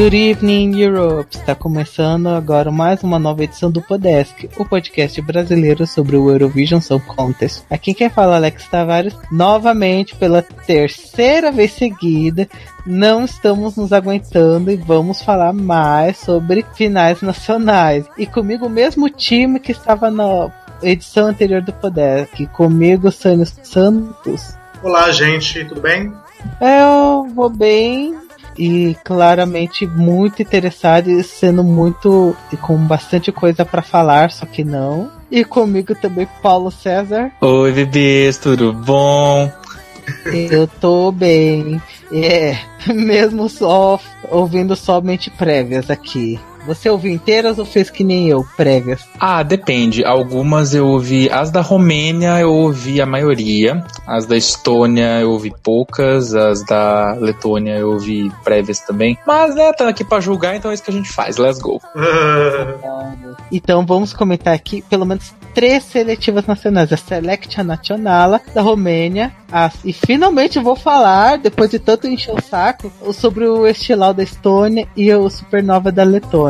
Good evening, Europe! Está começando agora mais uma nova edição do Podesk, o podcast brasileiro sobre o Eurovision Song Contest. Aqui quem fala é Alex Tavares, novamente pela terceira vez seguida. Não estamos nos aguentando e vamos falar mais sobre finais nacionais. E comigo o mesmo time que estava na edição anterior do Podesk. Comigo, Sânio Santos. Olá, gente, tudo bem? Eu vou bem e claramente muito interessado e sendo muito e com bastante coisa para falar, só que não. E comigo também Paulo César. Oi, bebês, tudo bom? Eu tô bem. É, mesmo só ouvindo somente prévias aqui. Você ouviu inteiras ou fez que nem eu, prévias? Ah, depende. Algumas eu ouvi. As da Romênia eu ouvi a maioria. As da Estônia eu ouvi poucas. As da Letônia eu ouvi prévias também. Mas, né, tá aqui pra julgar, então é isso que a gente faz. Let's go. então vamos comentar aqui pelo menos três seletivas nacionais: a Selection Nacional da Romênia. A, e finalmente vou falar, depois de tanto encher o saco, sobre o Estilau da Estônia e o Supernova da Letônia.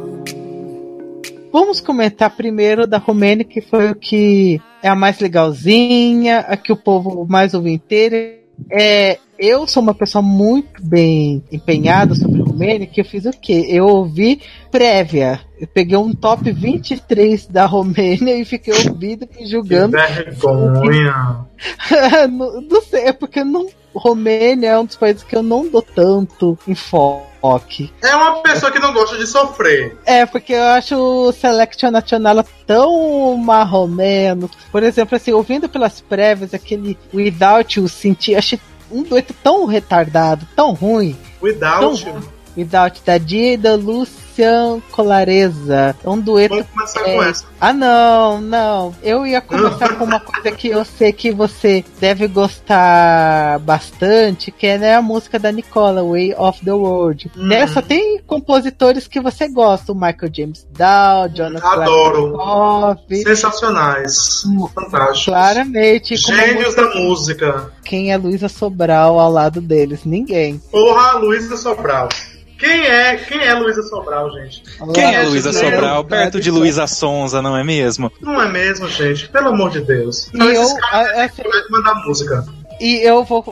Vamos comentar primeiro da Romênia, que foi o que é a mais legalzinha, a que o povo mais ouve inteiro. É, eu sou uma pessoa muito bem empenhada sobre a Romênia, que eu fiz o quê? Eu ouvi prévia. Eu peguei um top 23 da Romênia e fiquei ouvindo e julgando. Que vergonha! não, não sei, é porque não, Romênia é um dos países que eu não dou tanto É uma pessoa que não gosta de sofrer. É, porque eu acho o Selection Nacional tão marromeno. Por exemplo, assim, ouvindo pelas prévias, aquele Without You, senti, achei um dueto tão retardado, tão ruim. Without tão, Without da Dia e Lucian Colareza. É um dueto. Começar é... com essa. Ah, não, não. Eu ia começar com uma coisa que eu sei que você deve gostar bastante, que é né, a música da Nicola, Way of the World. Hum. Nessa tem compositores que você gosta, o Michael James Dow, Jonathan Adoro. Sensacionais. Fantástico. Claramente. Gênios da música. Quem é Luísa Sobral ao lado deles? Ninguém. Porra, Luísa Sobral. Quem é, quem é Luísa Sobral, gente? Quem é Luísa Sobral? Perto de Luísa Sonza, não é mesmo? Não é mesmo, gente? Pelo amor de Deus. E eu, esses caras a, a, mandar música. E eu vou.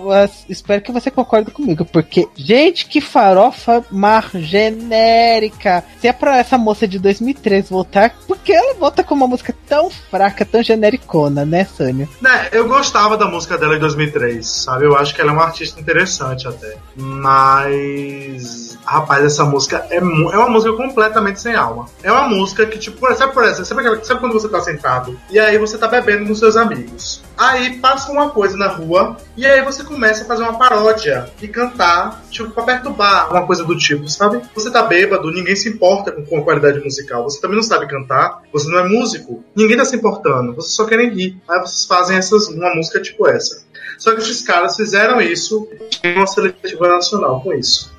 espero que você concorde comigo, porque, gente, que farofa mar genérica. Se é pra essa moça de 2013 voltar, por que ela volta com uma música tão fraca, tão genericona, né, Sânia? Né, eu gostava da música dela em 2003, sabe? Eu acho que ela é uma artista interessante até. Mas. Rapaz, essa música é, é uma música completamente sem alma. É uma música que, tipo, sabe por exemplo, sabe, sabe quando você tá sentado e aí você tá bebendo com seus amigos? Aí passa uma coisa na rua e aí você começa a fazer uma paródia e cantar, tipo, pra perturbar, uma coisa do tipo, sabe? Você tá bêbado, ninguém se importa com, a qualidade musical. Você também não sabe cantar, você não é músico, ninguém tá se importando, vocês só querem rir. Aí vocês fazem essas, uma música tipo essa. Só que esses caras fizeram isso em uma seletiva nacional com isso.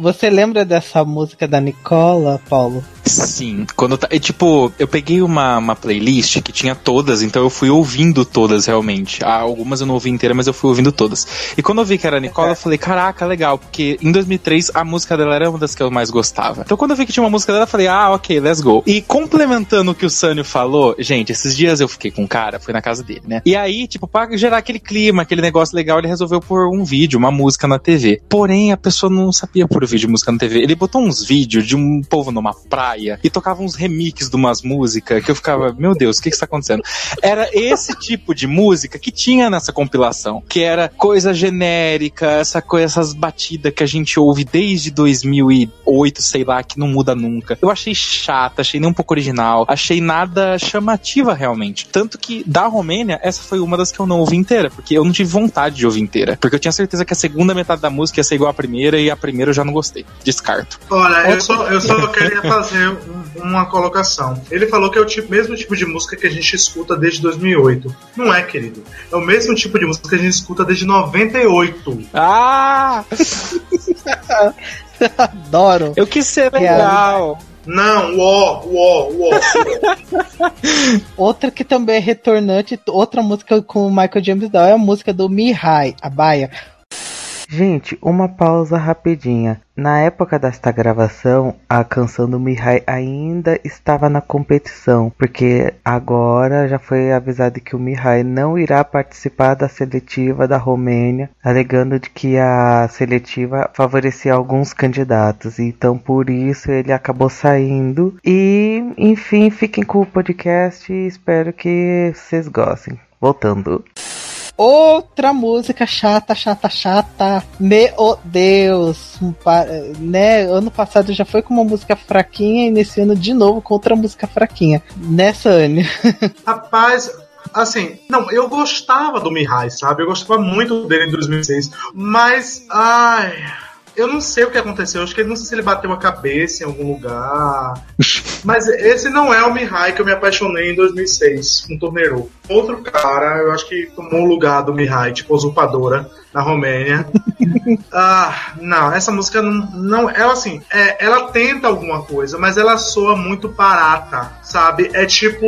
Você lembra dessa música da Nicola, Paulo? Sim, quando tá. Tipo, eu peguei uma, uma playlist que tinha todas, então eu fui ouvindo todas realmente. Ah, algumas eu não ouvi inteira, mas eu fui ouvindo todas. E quando eu vi que era a Nicola, eu falei, caraca, legal, porque em 2003 a música dela era uma das que eu mais gostava. Então quando eu vi que tinha uma música dela, eu falei, ah, ok, let's go. E complementando o que o Sânio falou, gente, esses dias eu fiquei com um cara, fui na casa dele, né? E aí, tipo, pra gerar aquele clima, aquele negócio legal, ele resolveu pôr um vídeo, uma música na TV. Porém, a pessoa não sabia por vídeo música na TV. Ele botou uns vídeos de um povo numa praia e tocava uns remixes de umas músicas que eu ficava, meu Deus, o que que está acontecendo? Era esse tipo de música que tinha nessa compilação, que era coisa genérica, essa coisa, essas batidas que a gente ouve desde 2008, sei lá, que não muda nunca. Eu achei chata, achei nem um pouco original, achei nada chamativa realmente. Tanto que da Romênia, essa foi uma das que eu não ouvi inteira, porque eu não tive vontade de ouvir inteira. Porque eu tinha certeza que a segunda metade da música ia ser igual à primeira e a primeira eu já não gostei. Descarto. Olha, eu só, eu só queria fazer fazer um, uma colocação. Ele falou que é o tipo, mesmo tipo de música que a gente escuta desde 2008. Não é, querido. É o mesmo tipo de música que a gente escuta desde 98. Ah! Adoro. Eu quis ser legal. Não, ó, ó, ó. Outra que também é retornante, outra música com o Michael James Dow é a música do Mihai, a Baia. Gente, uma pausa rapidinha. Na época desta gravação, a canção do Mihai ainda estava na competição, porque agora já foi avisado que o Mihai não irá participar da seletiva da Romênia, alegando de que a seletiva favorecia alguns candidatos. Então, por isso ele acabou saindo. E, enfim, fiquem com o podcast e espero que vocês gostem. Voltando. Outra música chata, chata, chata. Meu Deus. Né? Ano passado já foi com uma música fraquinha e nesse ano de novo com outra música fraquinha. Nessa ano. Rapaz, assim, não, eu gostava do Mihai, sabe? Eu gostava muito dele em 2006, mas ai, eu não sei o que aconteceu. Acho que ele não sei se ele bateu a cabeça em algum lugar. Mas esse não é o Mihai que eu me apaixonei em 2006, com um Torneiro. Outro cara, eu acho que tomou o lugar do Mihai, tipo usurpadora, na Romênia. ah, não, essa música não. não ela assim, é, ela tenta alguma coisa, mas ela soa muito barata, sabe? É tipo.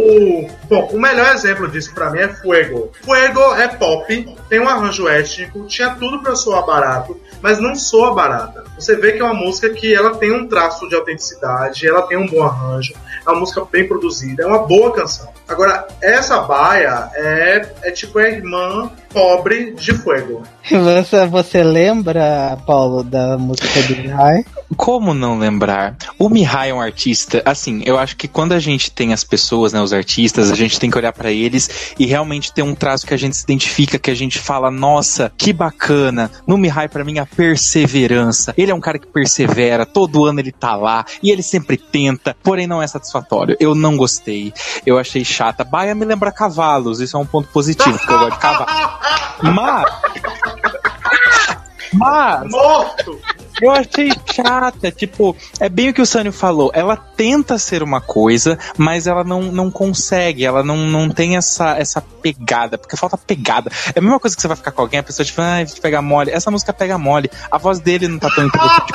Bom, o melhor exemplo disso para mim é Fuego. Fuego é pop, tem um arranjo étnico, tinha tudo para soar barato mas não soa barata. Você vê que é uma música que ela tem um traço de autenticidade, ela tem um bom arranjo, é uma música bem produzida, é uma boa canção. Agora, essa baia é, é tipo a irmã pobre de Fuego. Você, você lembra, Paulo, da música do Mihai? Como não lembrar? O Mihai é um artista, assim, eu acho que quando a gente tem as pessoas, né, os artistas, a gente tem que olhar para eles e realmente ter um traço que a gente se identifica, que a gente fala, nossa, que bacana. No Mihai, para mim, a perseverança. Ele é um cara que persevera, todo ano ele tá lá e ele sempre tenta, porém não é satisfatório. Eu não gostei, eu achei chata. Baia me lembra cavalos, isso é um ponto positivo, porque eu gosto de cavalo. Mas. Mas. Morto! Eu achei chata, tipo, é bem o que o Sânio falou. Ela tenta ser uma coisa, mas ela não, não consegue, ela não, não tem essa, essa pegada, porque falta pegada. É a mesma coisa que você vai ficar com alguém, a pessoa tipo, ah, vai pegar mole. Essa música pega mole. A voz dele não tá tão interessante.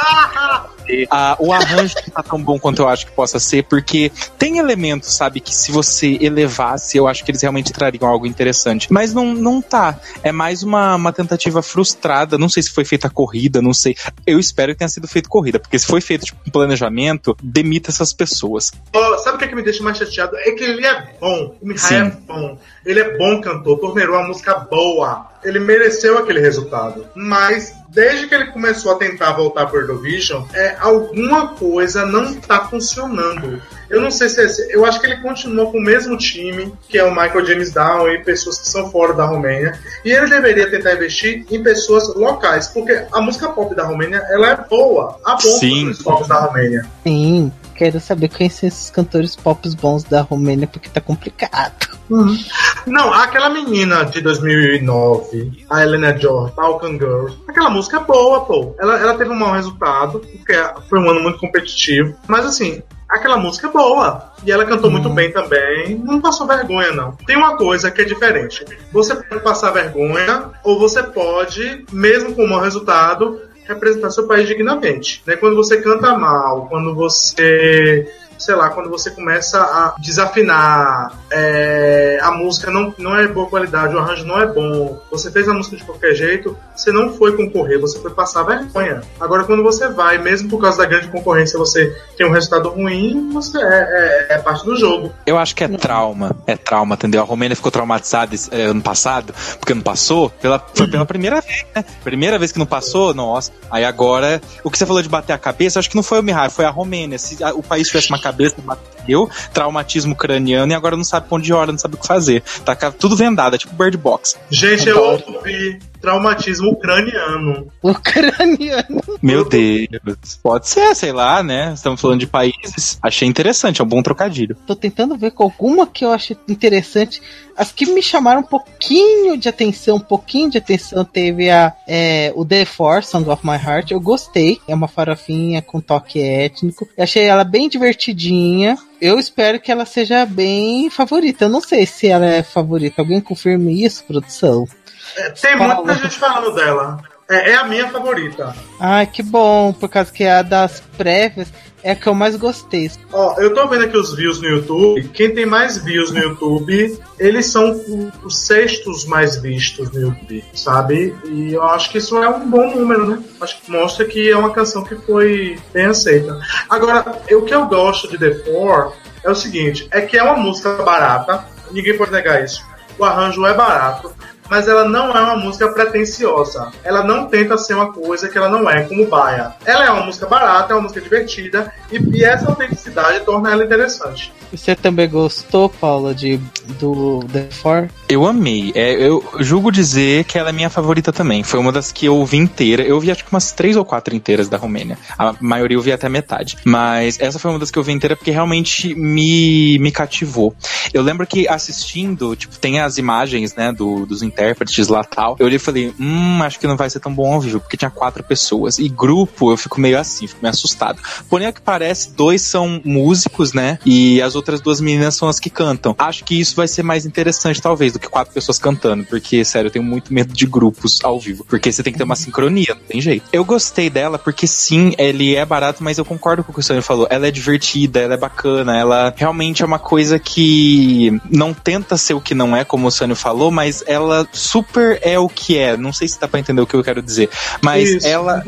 Ah, o arranjo não tá tão bom quanto eu acho que possa ser, porque tem elementos, sabe, que se você elevasse, eu acho que eles realmente trariam algo interessante. Mas não, não tá. É mais uma, uma tentativa frustrada. Não sei se foi feita corrida, não sei. Eu espero que tenha sido feito corrida, porque se foi feito tipo, um planejamento, demita essas pessoas. Oh, sabe o que, é que me deixa mais chateado? É que ele é bom. O Mihai é bom. Ele é bom cantor, torneirou uma música boa. Ele mereceu aquele resultado. Mas desde que ele começou a tentar voltar pro Eurovision, é, alguma coisa não tá funcionando. Eu não sei se é, eu acho que ele continuou com o mesmo time, que é o Michael James Down e pessoas que são fora da Romênia, e ele deveria tentar investir em pessoas locais, porque a música pop da Romênia, ela é boa, a boa Sim. pop da Romênia. Sim, quero saber quem são esses cantores pop bons da Romênia, porque tá complicado. Uhum. Não, aquela menina de 2009, a Helena George, Falcon Girl, aquela música é boa, pô. Ela, ela teve um mau resultado, porque foi um ano muito competitivo, mas assim, aquela música é boa. E ela cantou muito bem também. Não passou vergonha, não. Tem uma coisa que é diferente. Você pode passar vergonha, ou você pode, mesmo com um mau resultado, representar seu país dignamente. Né? Quando você canta mal, quando você sei lá, quando você começa a desafinar, é, a música não, não é boa qualidade, o arranjo não é bom, você fez a música de qualquer jeito, você não foi concorrer, você foi passar vergonha. Agora, quando você vai, mesmo por causa da grande concorrência, você tem um resultado ruim, você é, é, é parte do jogo. Eu acho que é trauma, é trauma, entendeu? A Romênia ficou traumatizada é, ano passado, porque não passou, pela, foi pela primeira vez, né? Primeira vez que não passou, nossa. Aí agora, o que você falou de bater a cabeça, acho que não foi o Mihai, foi a Romênia. Se o país tivesse uma cabeça, bateu, traumatismo craniano e agora não sabe pra onde olha, não sabe o que fazer. Tá tudo vendado, é tipo Bird Box. Gente, eu ouvi traumatismo ucraniano. Ucraniano. Meu Deus. Pode ser, sei lá, né? Estamos falando de países. Achei interessante, é um bom trocadilho. Tô tentando ver com alguma que eu achei interessante. As que me chamaram um pouquinho de atenção, um pouquinho de atenção, teve a é, o The Force, Song of My Heart. Eu gostei. É uma farofinha com toque étnico. Eu achei ela bem divertidinha. Eu espero que ela seja bem favorita. Eu não sei se ela é favorita. Alguém confirme isso, produção? É, tem muita gente falando dela. É, é, a minha favorita. Ai, que bom, por causa que a das prévias é a que eu mais gostei. Ó, eu tô vendo aqui os views no YouTube. Quem tem mais views no YouTube, eles são os sextos mais vistos no YouTube, sabe? E eu acho que isso é um bom número, né? Acho que mostra que é uma canção que foi bem aceita. Agora, o que eu gosto de The Four é o seguinte: é que é uma música barata, ninguém pode negar isso. O arranjo é barato, mas ela não é uma música pretensiosa. Ela não tenta ser uma coisa que ela não é, como Baia. Ela é uma música barata, é uma música divertida, e, e essa autenticidade torna ela interessante. Você também gostou, Paula, de, do The Four? Eu amei. É, eu julgo dizer que ela é minha favorita também. Foi uma das que eu ouvi inteira. Eu vi acho que umas três ou quatro inteiras da Romênia. A maioria eu vi até metade. Mas essa foi uma das que eu vi inteira porque realmente me, me cativou. Eu lembro que assistindo, tipo, tem as imagens, né, do, dos intérpretes lá tal. Eu olhei e falei, hum, acho que não vai ser tão bom ao vivo, porque tinha quatro pessoas. E grupo, eu fico meio assim, fico meio assustado. Porém, o que parece, dois são músicos, né? E as outras duas meninas são as que cantam. Acho que isso vai ser mais interessante, talvez, do que quatro pessoas cantando, porque, sério, eu tenho muito medo de grupos ao vivo, porque você tem que ter uma sincronia, não tem jeito. Eu gostei dela porque, sim, ele é barato, mas eu concordo com o que o Sonho falou. Ela é divertida, ela é bacana, ela realmente é uma coisa que não tenta ser o que não é, como o Sânio falou, mas ela super é o que é. Não sei se dá pra entender o que eu quero dizer, mas Isso, ela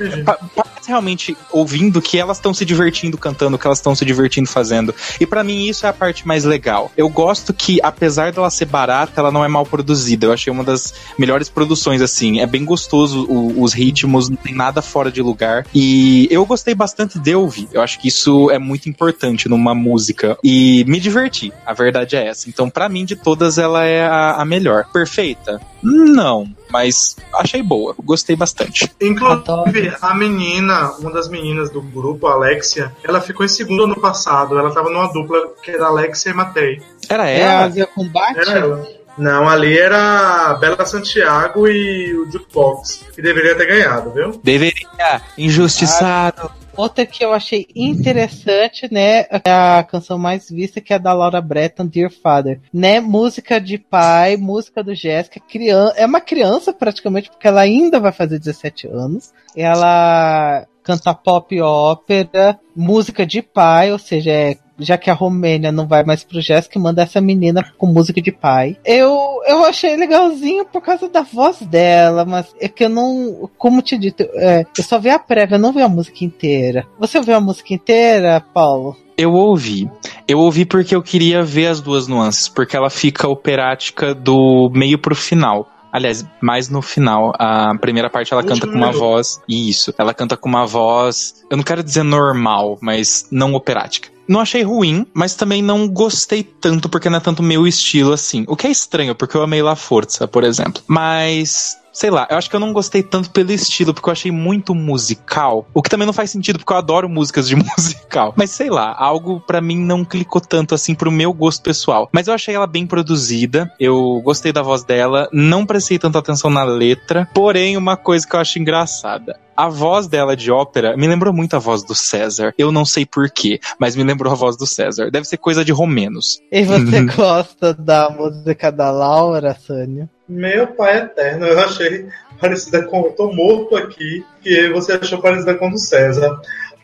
parece realmente ouvindo que elas estão se divertindo cantando, que elas estão se divertindo fazendo. E para mim isso é a parte mais legal. Eu gosto que, apesar dela ser barata, ela não é mal produzida. Eu achei uma das melhores produções, assim. É bem gostoso o, os ritmos, não tem nada fora de lugar. E eu gostei bastante de ouvir. Eu acho que isso é muito importante numa música. E me diverti. A verdade é essa. Então, para mim, de todas, ela é a, a melhor. Perfeita? Não mas achei boa, gostei bastante. Inclusive, a menina, uma das meninas do grupo, a Alexia, ela ficou em segundo ano passado. Ela tava numa dupla que era Alexia e Matei. Era ela? Ela combate? Era ela. Não, ali era Bela Santiago e o Jukebox, que deveria ter ganhado, viu? Deveria, injustiçado. Ah, outra que eu achei interessante, né, é a canção mais vista que é a da Laura Breton, Dear Father, né, música de pai, música do Jéssica, criança, é uma criança praticamente porque ela ainda vai fazer 17 anos. Ela canta pop ópera, música de pai, ou seja, é já que a Romênia não vai mais pro Jéssica, manda essa menina com música de pai. Eu, eu achei legalzinho por causa da voz dela, mas é que eu não. Como te dito, é, eu só vi a prévia, eu não vi a música inteira. Você ouviu a música inteira, Paulo? Eu ouvi. Eu ouvi porque eu queria ver as duas nuances, porque ela fica operática do meio pro final. Aliás, mais no final. A primeira parte ela canta com uma voz. Isso. Ela canta com uma voz. Eu não quero dizer normal, mas não operática. Não achei ruim, mas também não gostei tanto, porque não é tanto meu estilo assim. O que é estranho, porque eu amei La Força, por exemplo. Mas sei lá, eu acho que eu não gostei tanto pelo estilo, porque eu achei muito musical. O que também não faz sentido, porque eu adoro músicas de musical. Mas sei lá, algo para mim não clicou tanto assim pro meu gosto pessoal. Mas eu achei ela bem produzida, eu gostei da voz dela, não prestei tanta atenção na letra, porém, uma coisa que eu acho engraçada a voz dela de ópera me lembrou muito a voz do César. Eu não sei porquê, mas me lembrou a voz do César. Deve ser coisa de romenos. E você gosta da música da Laura, Sânia? Meu pai eterno, eu achei parecida com. Tô morto aqui, que você achou parecida com o do César.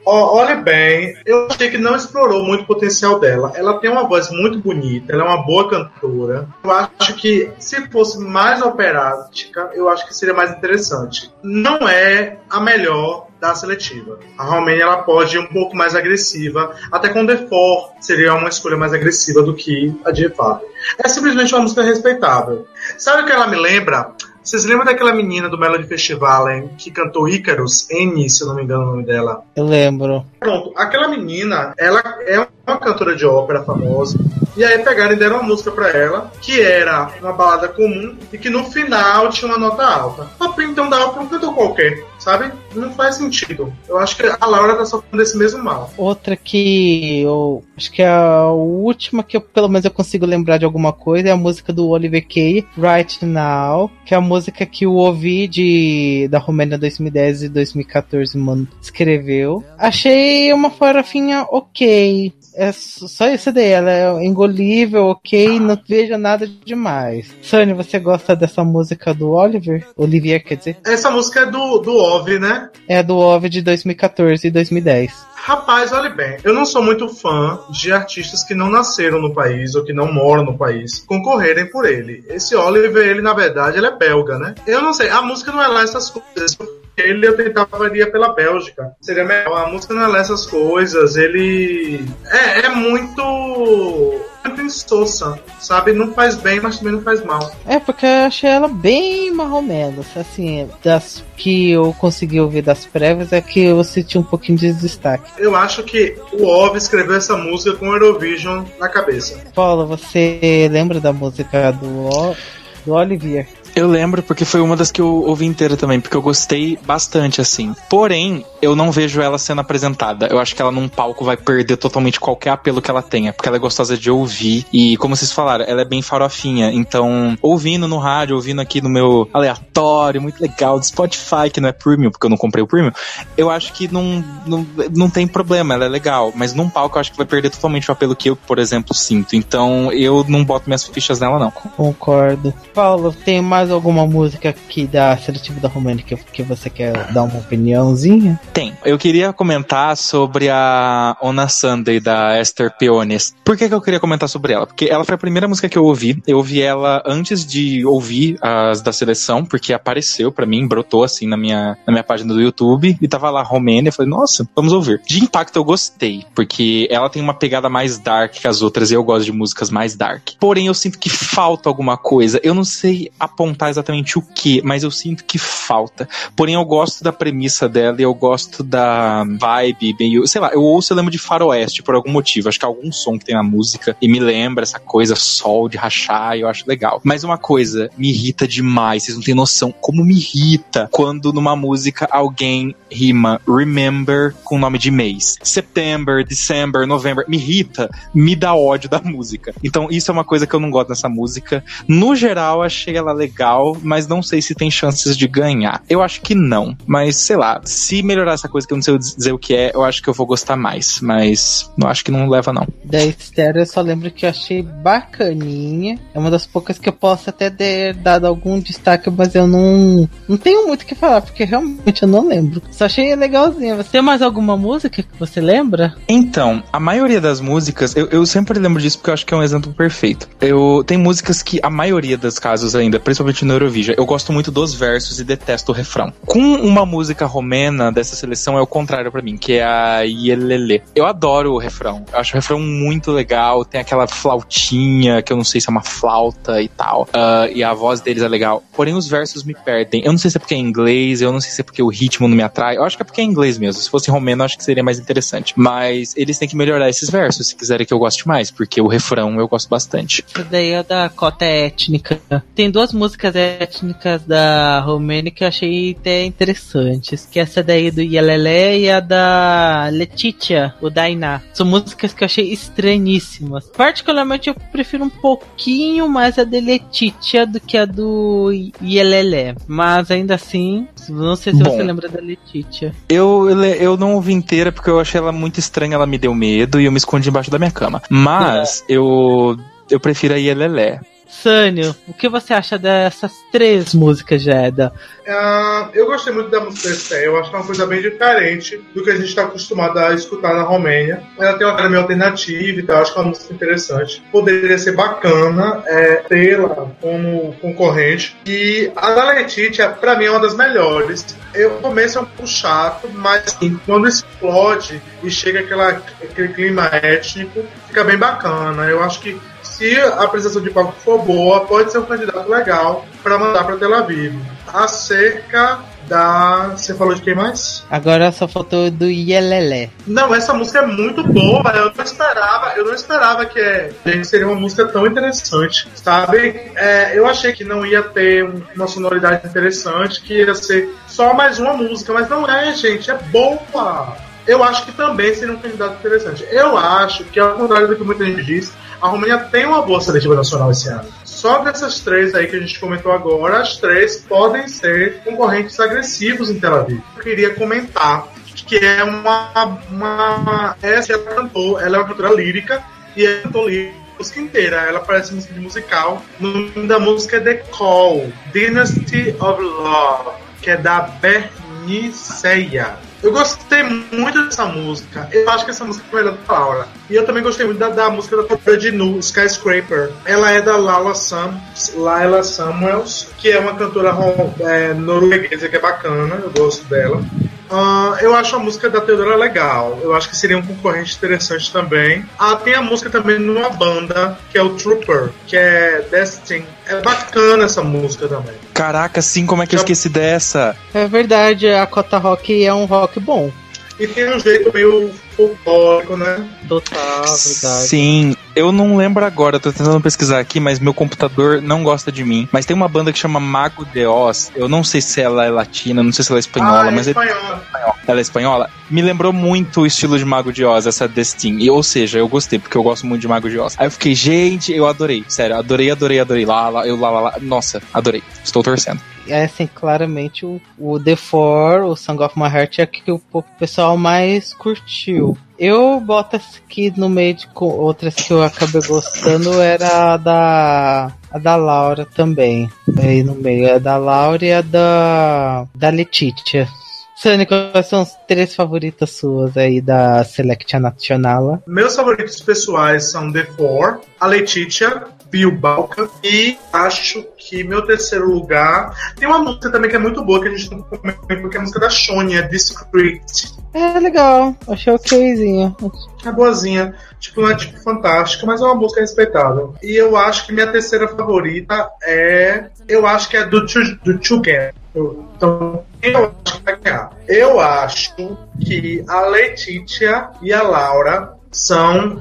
Olhe bem, eu achei que não explorou muito o potencial dela. Ela tem uma voz muito bonita, ela é uma boa cantora. Eu acho que se fosse mais operática, eu acho que seria mais interessante. Não é a melhor da seletiva. A Romênia ela pode ir um pouco mais agressiva, até com Four seria uma escolha mais agressiva do que a de Fábio. É simplesmente uma música respeitável. Sabe o que ela me lembra? Vocês lembram daquela menina do Melody Festival hein, que cantou Ícaros? N, se eu não me engano o nome dela. Eu lembro. Pronto, aquela menina, ela é uma cantora de ópera famosa. E aí pegaram e deram uma música pra ela, que era uma balada comum e que no final tinha uma nota alta. Então dava pra um cantor qualquer, sabe? Não faz sentido. Eu acho que a Laura tá sofrendo desse mesmo mal. Outra que eu acho que é a última que eu, pelo menos eu consigo lembrar de alguma coisa é a música do Oliver Kay, Right Now, que é a música que o ouvi de da Romênia 2010 e 2014 mano, escreveu. Achei uma farofinha ok. É só isso daí, ela é engolível, ok, não vejo nada demais. Sônia, você gosta dessa música do Oliver? Olivier, quer dizer? Essa música é do, do né? É do Ove de 2014 e 2010. Rapaz, olha bem, eu não sou muito fã de artistas que não nasceram no país ou que não moram no país concorrerem por ele. Esse Oliver, ele na verdade, ele é belga, né? Eu não sei, a música não é lá essas coisas ele eu tentava iria pela Bélgica. Seria melhor. A música não é lá essas coisas. Ele é, é muito muito insossa, sabe? Não faz bem, mas também não faz mal. É, porque eu achei ela bem marromeno. Assim, das que eu consegui ouvir das prévias é que eu senti um pouquinho de destaque. Eu acho que o Ov escreveu essa música com Eurovision na cabeça. Paulo, você lembra da música do, do Olivier? Eu lembro porque foi uma das que eu ouvi inteira também, porque eu gostei bastante, assim. Porém, eu não vejo ela sendo apresentada. Eu acho que ela num palco vai perder totalmente qualquer apelo que ela tenha, porque ela é gostosa de ouvir. E, como vocês falaram, ela é bem farofinha. Então, ouvindo no rádio, ouvindo aqui no meu aleatório, muito legal, do Spotify, que não é premium, porque eu não comprei o premium, eu acho que não, não, não tem problema, ela é legal. Mas num palco eu acho que vai perder totalmente o apelo que eu, por exemplo, sinto. Então, eu não boto minhas fichas nela, não. Concordo. Paulo, tem mais mais alguma música aqui da Seletiva da România que, que você quer dar uma opiniãozinha? Tem. Eu queria comentar sobre a Ona Sunday da Esther Peones. Por que, que eu queria comentar sobre ela? Porque ela foi a primeira música que eu ouvi. Eu ouvi ela antes de ouvir as da seleção, porque apareceu para mim, brotou assim na minha, na minha página do YouTube e tava lá Romênia. Eu falei, nossa, vamos ouvir. De impacto eu gostei, porque ela tem uma pegada mais dark que as outras e eu gosto de músicas mais dark. Porém, eu sinto que falta alguma coisa. Eu não sei apontar apontar exatamente o que, mas eu sinto que falta. Porém, eu gosto da premissa dela e eu gosto da vibe meio. Sei lá, eu ouço e lembro de faroeste por algum motivo. Acho que algum som que tem na música e me lembra essa coisa sol de rachar eu acho legal. Mas uma coisa me irrita demais, vocês não têm noção como me irrita quando numa música alguém rima remember com nome de mês. September, December, November. Me irrita, me dá ódio da música. Então, isso é uma coisa que eu não gosto nessa música. No geral, achei ela legal legal, mas não sei se tem chances de ganhar. Eu acho que não, mas sei lá, se melhorar essa coisa que eu não sei dizer o que é, eu acho que eu vou gostar mais, mas não acho que não leva não. Da Estéreo eu só lembro que eu achei bacaninha, é uma das poucas que eu posso até ter dado algum destaque, mas eu não não tenho muito o que falar, porque realmente eu não lembro. Só achei legalzinha. Você tem mais alguma música que você lembra? Então, a maioria das músicas, eu, eu sempre lembro disso porque eu acho que é um exemplo perfeito. Eu tem músicas que a maioria das casos ainda, principalmente principalmente no Eurovision. Eu gosto muito dos versos e detesto o refrão. Com uma música romena dessa seleção é o contrário para mim, que é a Ielele. Eu adoro o refrão. Eu acho o refrão muito legal. Tem aquela flautinha, que eu não sei se é uma flauta e tal. Uh, e a voz deles é legal. Porém, os versos me perdem. Eu não sei se é porque é inglês, eu não sei se é porque o ritmo não me atrai. Eu acho que é porque é inglês mesmo. Se fosse romeno, eu acho que seria mais interessante. Mas eles têm que melhorar esses versos, se quiserem que eu goste mais, porque o refrão eu gosto bastante. Essa daí é da cota étnica. Tem duas músicas músicas étnicas da Romênia que eu achei até interessantes. Que é essa daí do Yelele e a da Letitia, o Dainá. São músicas que eu achei estranhíssimas. Particularmente eu prefiro um pouquinho mais a de Letitia do que a do Yelele. Mas ainda assim, não sei se Bom, você lembra da Letitia. Eu, eu não ouvi inteira porque eu achei ela muito estranha, ela me deu medo e eu me escondi embaixo da minha cama. Mas é. eu eu prefiro a Yelelé. Sânio, o que você acha dessas três músicas, Jeda? Uh, eu gostei muito da música Esté, eu acho que é uma coisa bem diferente do que a gente está acostumado a escutar na Romênia. Ela tem uma cara meio alternativa e tal, acho que é uma música interessante. Poderia ser bacana é, tê-la como concorrente. E a da Letitia, pra mim, é uma das melhores. Eu começo é um pouco chato, mas assim, quando explode e chega aquela, aquele clima étnico, fica bem bacana. Eu acho que se a apresentação de palco for boa, pode ser um candidato legal para mandar para Tel Aviv. Acerca da. Você falou de quem mais? Agora só faltou do Yelelé. Não, essa música é muito boa. Eu não esperava, eu não esperava que é, seria uma música tão interessante, sabe? É, eu achei que não ia ter uma sonoridade interessante, que ia ser só mais uma música, mas não é, gente, é boa. Eu acho que também seria um candidato interessante. Eu acho que, ao contrário do que muita gente diz, a Romênia tem uma boa seletiva nacional esse ano. Só dessas três aí que a gente comentou agora, as três podem ser concorrentes agressivos em Tel Aviv. Eu queria comentar que é uma. uma essa ela cantou, ela é uma cantora lírica e ela cantou lírica música inteira. Ela parece música de musical. O nome da música é The Call, Dynasty of Love, que é da Berniceia. Eu gostei muito dessa música. Eu acho que essa música é melhor da Laura. E eu também gostei muito da, da música da cantora de Nu, Skyscraper. Ela é da Lala, Sam, Laila Samuels, que é uma cantora é, norueguesa que é bacana. Eu gosto dela. Uh, eu acho a música da Teodora legal. Eu acho que seria um concorrente interessante também. Ah, tem a música também numa banda, que é o Trooper, que é Destiny. É bacana essa música também. Caraca, sim, como é que eu esqueci dessa? É verdade, a Cota Rock é um rock bom. E tem um jeito meio folclórico, né? Total, verdade. Sim, eu não lembro agora, tô tentando pesquisar aqui, mas meu computador não gosta de mim. Mas tem uma banda que chama Mago de Oz. Eu não sei se ela é latina, não sei se ela é espanhola, ah, é mas espanhola. É... ela é espanhola. Me lembrou muito o estilo de Mago de Oz, essa Destiny. Ou seja, eu gostei, porque eu gosto muito de Mago de Oz. Aí eu fiquei, gente, eu adorei. Sério, adorei, adorei, adorei. Lá, lá, eu lá, lá, lá. Nossa, adorei. Estou torcendo é assim, claramente o, o The Four, o Song of My Heart é que o, pessoal mais curtiu. Eu boto aqui no meio de outras que eu acabei gostando era a da a da Laura também. Aí no meio é da Laura e a da da Letitia. Sani, quais são as três favoritas suas aí da Selection Nacional? Meus favoritos pessoais são The Four, a Letitia, Bill Balkan e acho que meu terceiro lugar tem uma música também que é muito boa que a gente não comentou, que é a música da Shonia, Discreet. É legal, achei okzinha. É boazinha, tipo, não é tipo fantástica, mas é uma música respeitável. E eu acho que minha terceira favorita é. Eu acho que é do, do Chugan. Então, eu acho que vai ganhar. Eu acho que a Letitia e a Laura são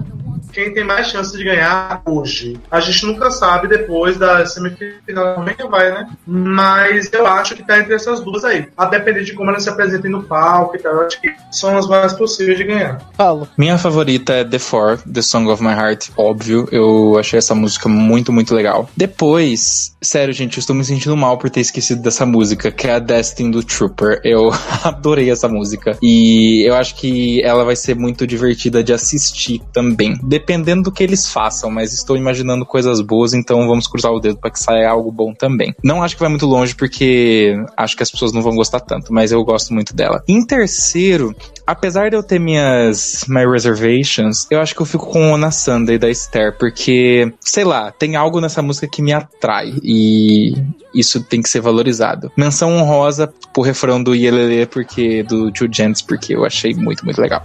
quem tem mais chance de ganhar hoje. A gente nunca sabe depois da semifinal como é que vai, né? Mas eu acho que tá entre essas duas aí. A depender de como elas se apresentem no palco e tal, eu acho que são as mais possíveis de ganhar. Paulo. Minha favorita é The Four, The Song of My Heart, óbvio. Eu achei essa música muito, muito legal. Depois, sério, gente, eu estou me sentindo mal por ter esquecido dessa música, que é a Destiny do Trooper. Eu adorei essa música. E eu acho que ela vai ser muito divertida de assistir também dependendo do que eles façam, mas estou imaginando coisas boas, então vamos cruzar o dedo para que saia algo bom também. Não acho que vai muito longe porque acho que as pessoas não vão gostar tanto, mas eu gosto muito dela. Em terceiro, apesar de eu ter minhas my reservations, eu acho que eu fico com Ona Sunday da Esther, porque, sei lá, tem algo nessa música que me atrai e isso tem que ser valorizado. Menção honrosa pro refrão do Yelele, porque do Two Gents, porque eu achei muito, muito legal.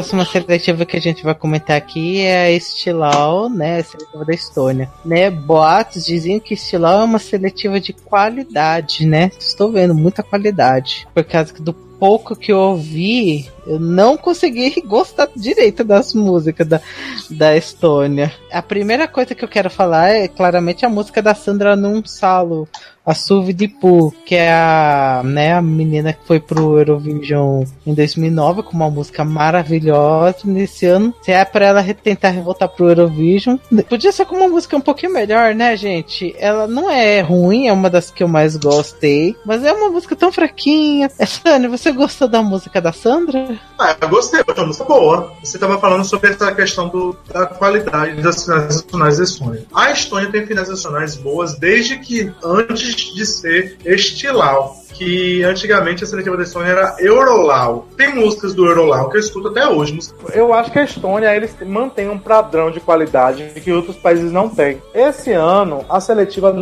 Próxima seletiva que a gente vai comentar aqui é a Estilau, né? A seletiva da Estônia. Né? Boatos diziam que Estilau é uma seletiva de qualidade, né? Estou vendo muita qualidade. Por causa do pouco que eu ouvi, eu não consegui gostar direito das músicas da, da Estônia. A primeira coisa que eu quero falar é claramente a música da Sandra Nunsalo, a Suvi Dipu, que é a, né, a menina que foi pro Eurovision em 2009 com uma música maravilhosa nesse ano. Se é pra ela tentar voltar pro Eurovision, podia ser com uma música um pouquinho melhor, né, gente? Ela não é ruim, é uma das que eu mais gostei, mas é uma música tão fraquinha. É, Sânia, você gostou da música da Sandra? Ah, eu gostei, foi uma música boa. Você tava falando sobre essa questão do, da qualidade das finais nacionais da Estônia. A Estônia tem finais nacionais boas desde que antes de ser estilau que antigamente a seletiva da Estônia era Eurolau. Tem músicas do Eurolau que eu escuto até hoje. Eu acho que a Estônia eles mantém um padrão de qualidade que outros países não têm. Esse ano a seletiva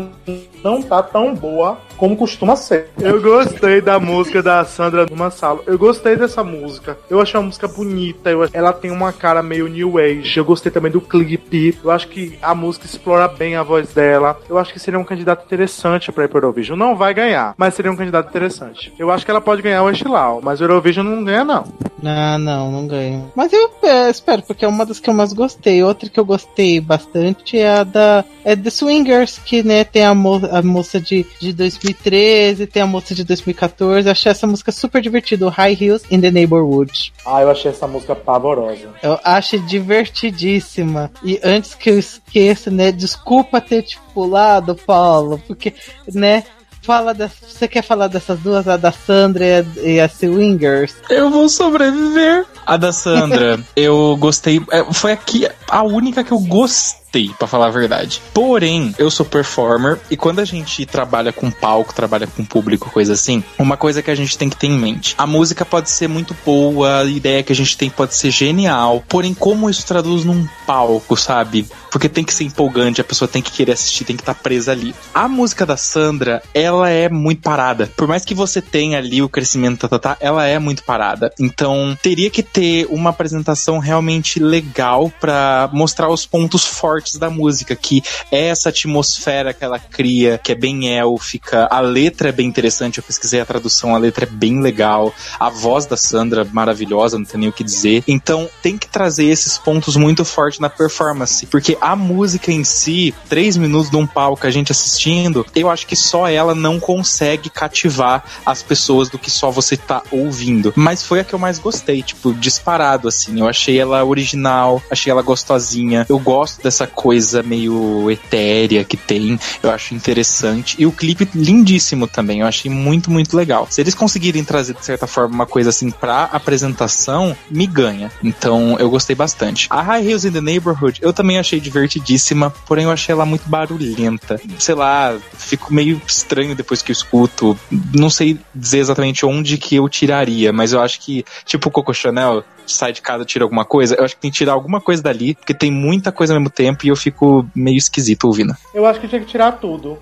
não tá tão boa como costuma ser. Eu gostei da música da Sandra do Massalo. Eu gostei dessa música. Eu achei uma música bonita. Eu, ela tem uma cara meio new age. Eu gostei também do clipe. Eu acho que a música explora bem a voz dela. Eu acho que seria um candidato interessante para Eurovision. Não vai ganhar, mas seria um candidato interessante. Eu acho que ela pode ganhar o Estilau, mas o Eurovision não ganha não. Ah, não, não ganha. Mas eu é, espero, porque é uma das que eu mais gostei. Outra que eu gostei bastante é a da é The Swingers, que né, tem a, mo a moça de, de 2013, tem a moça de 2014. Eu achei essa música super divertida, High Heels in the Neighborhood. Ah, eu achei essa música pavorosa. Eu acho divertidíssima. E antes que eu esqueça, né, desculpa ter te pulado, Paulo, porque, né, fala de, você quer falar dessas duas, a da Sandra e a Swingers? Eu vou sobreviver. A da Sandra, eu gostei. É, foi aqui a única que eu gostei gostei, para falar a verdade. Porém, eu sou performer e quando a gente trabalha com palco, trabalha com público, coisa assim, uma coisa que a gente tem que ter em mente: a música pode ser muito boa, a ideia que a gente tem pode ser genial, porém, como isso traduz num palco, sabe? Porque tem que ser empolgante, a pessoa tem que querer assistir, tem que estar tá presa ali. A música da Sandra, ela é muito parada. Por mais que você tenha ali o crescimento, tá, tá, tá, ela é muito parada. Então, teria que ter uma apresentação realmente legal para mostrar os pontos fortes da música, que é essa atmosfera que ela cria, que é bem élfica. A letra é bem interessante, eu pesquisei a tradução, a letra é bem legal. A voz da Sandra maravilhosa, não tem nem o que dizer. Então tem que trazer esses pontos muito fortes na performance, porque a música em si, três minutos de um palco a gente assistindo, eu acho que só ela não consegue cativar as pessoas do que só você tá ouvindo. Mas foi a que eu mais gostei, tipo, disparado, assim. Eu achei ela original, achei ela gostosinha. Eu gosto dessa coisa meio etérea que tem, eu acho interessante. E o clipe lindíssimo também, eu achei muito, muito legal. Se eles conseguirem trazer, de certa forma, uma coisa assim pra apresentação, me ganha. Então, eu gostei bastante. A High Heels in the Neighborhood, eu também achei divertidíssima, porém eu achei ela muito barulhenta. Sei lá, fico meio estranho depois que eu escuto. Não sei dizer exatamente onde que eu tiraria, mas eu acho que, tipo o Coco Chanel, sai de casa tira alguma coisa, eu acho que tem que tirar alguma coisa dali, porque tem muita coisa ao mesmo tempo e eu fico meio esquisito ouvindo. Eu acho que tinha que tirar tudo.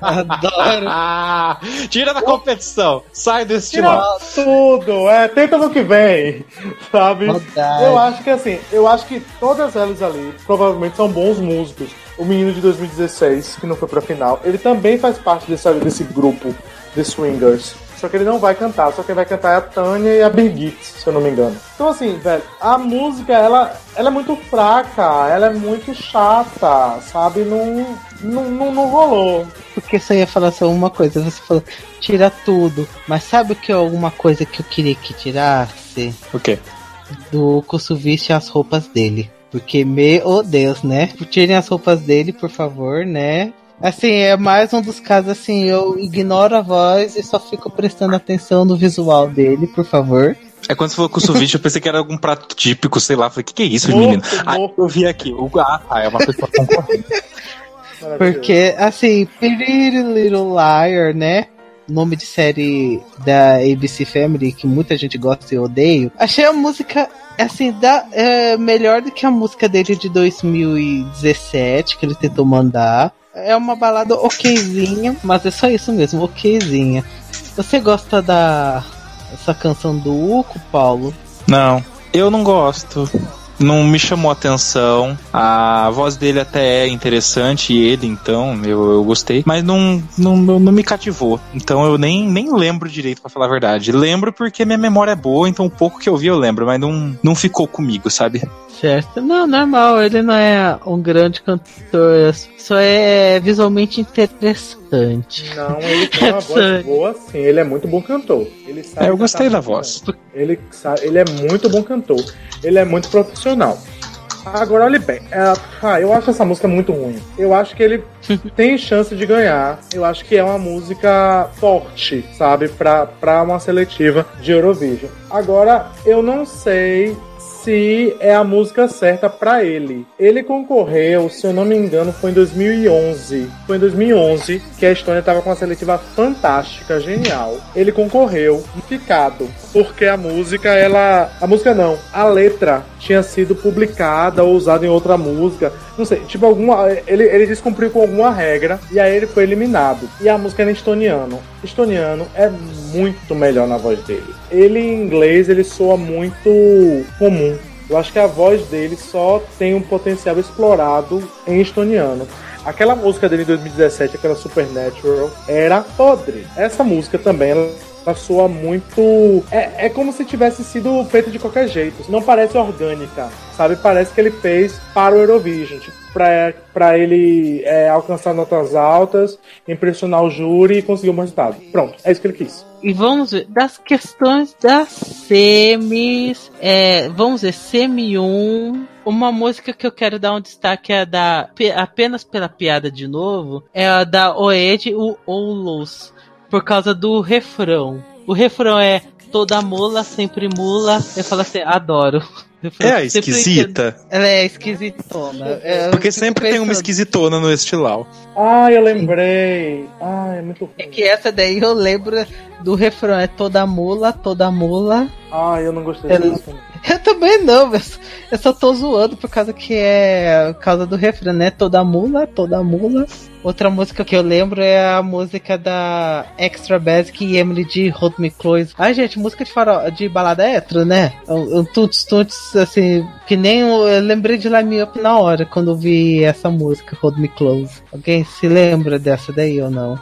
Adoro. Tira da competição. Sai desse Tira tudo. É, tenta no que vem. Sabe? Eu acho que assim, eu acho que todas elas ali provavelmente são bons músicos. O menino de 2016, que não foi pra final, ele também faz parte desse, desse grupo de swingers. Só que ele não vai cantar, só quem vai cantar é a Tânia e a Birgit, se eu não me engano. Então assim, velho, a música, ela, ela é muito fraca, ela é muito chata, sabe? Não, não, não, não rolou. Porque você ia falar só uma coisa, você falou, tira tudo. Mas sabe o que é alguma coisa que eu queria que tirasse? O quê? Do Kusuvich as roupas dele. Porque, meu oh Deus, né? Tirem as roupas dele, por favor, né? Assim, é mais um dos casos assim, eu ignoro a voz e só fico prestando atenção no visual dele, por favor. É quando você falou com o suvite, eu pensei que era algum prato típico, sei lá. Falei, o que, que é isso, menino? Aí eu vi aqui, o ah, tá, é uma pessoa concorrente. Porque, assim, Pretty Little Liar, né? Nome de série da ABC Family que muita gente gosta e odeio. Achei a música assim, dá, é melhor do que a música dele de 2017, que ele tentou mandar. É uma balada okzinha, mas é só isso mesmo, okzinha. Você gosta da essa canção do Uco, Paulo? Não, eu não gosto. Não me chamou atenção. A voz dele até é interessante, e ele, então, eu, eu gostei, mas não, não, não me cativou. Então eu nem, nem lembro direito, para falar a verdade. Lembro porque minha memória é boa, então o pouco que eu vi eu lembro, mas não, não ficou comigo, sabe? Certo. Não, normal, ele não é um grande cantor, só é visualmente interessante. Não, ele tem uma voz boa, sim, ele é muito bom cantor. Ele sabe é, eu gostei da voz. Ele, sabe, ele é muito bom cantor. Ele é muito profissional. Agora, olhe bem, é, ah, eu acho essa música muito ruim. Eu acho que ele tem chance de ganhar. Eu acho que é uma música forte, sabe? Pra, pra uma seletiva de Eurovision. Agora, eu não sei se é a música certa para ele. Ele concorreu, se eu não me engano, foi em 2011. Foi em 2011 que a Estônia estava com uma seletiva fantástica, genial. Ele concorreu ficado porque a música ela, a música não, a letra tinha sido publicada ou usada em outra música. Não sei, tipo alguma ele ele descumpriu com alguma regra e aí ele foi eliminado. E a música era em estoniano. Estoniano é muito melhor na voz dele. Ele em inglês ele soa muito comum. Eu acho que a voz dele só tem um potencial explorado em estoniano. Aquela música dele em 2017, aquela Supernatural, era podre. Essa música também, ela soa muito. É, é como se tivesse sido feita de qualquer jeito. Não parece orgânica, sabe? Parece que ele fez para o Eurovision. Tipo, ele é, alcançar notas altas, impressionar o júri e conseguir um resultado. Pronto, é isso que ele quis. E vamos ver, das questões das semis, é, vamos ver, semi 1, uma música que eu quero dar um destaque é da, apenas pela piada de novo, é a da Oed, o Oulos por causa do refrão. O refrão é toda mula, sempre mula. Eu falo assim, adoro. É a esquisita? Ela é esquisitona. É, Porque sempre pensando. tem uma esquisitona no estilau. Ah, eu lembrei. Ah, é muito ruim. É que essa daí eu lembro do refrão. É toda mula, toda mula. Ah, eu não gostei é, disso. Eu também não, mas eu só tô zoando por causa que é por causa do refrão, né? Toda mula, toda mula. Outra música que eu lembro é a música da Extra Basic e Emily de Hold Me Close. Ai, gente, música de farol, de balada hétero, né? Um, um tuts, tuts, assim, que nem eu, eu lembrei de Line Me Up na hora quando vi essa música, Hold Me Close. Alguém se lembra dessa daí ou não?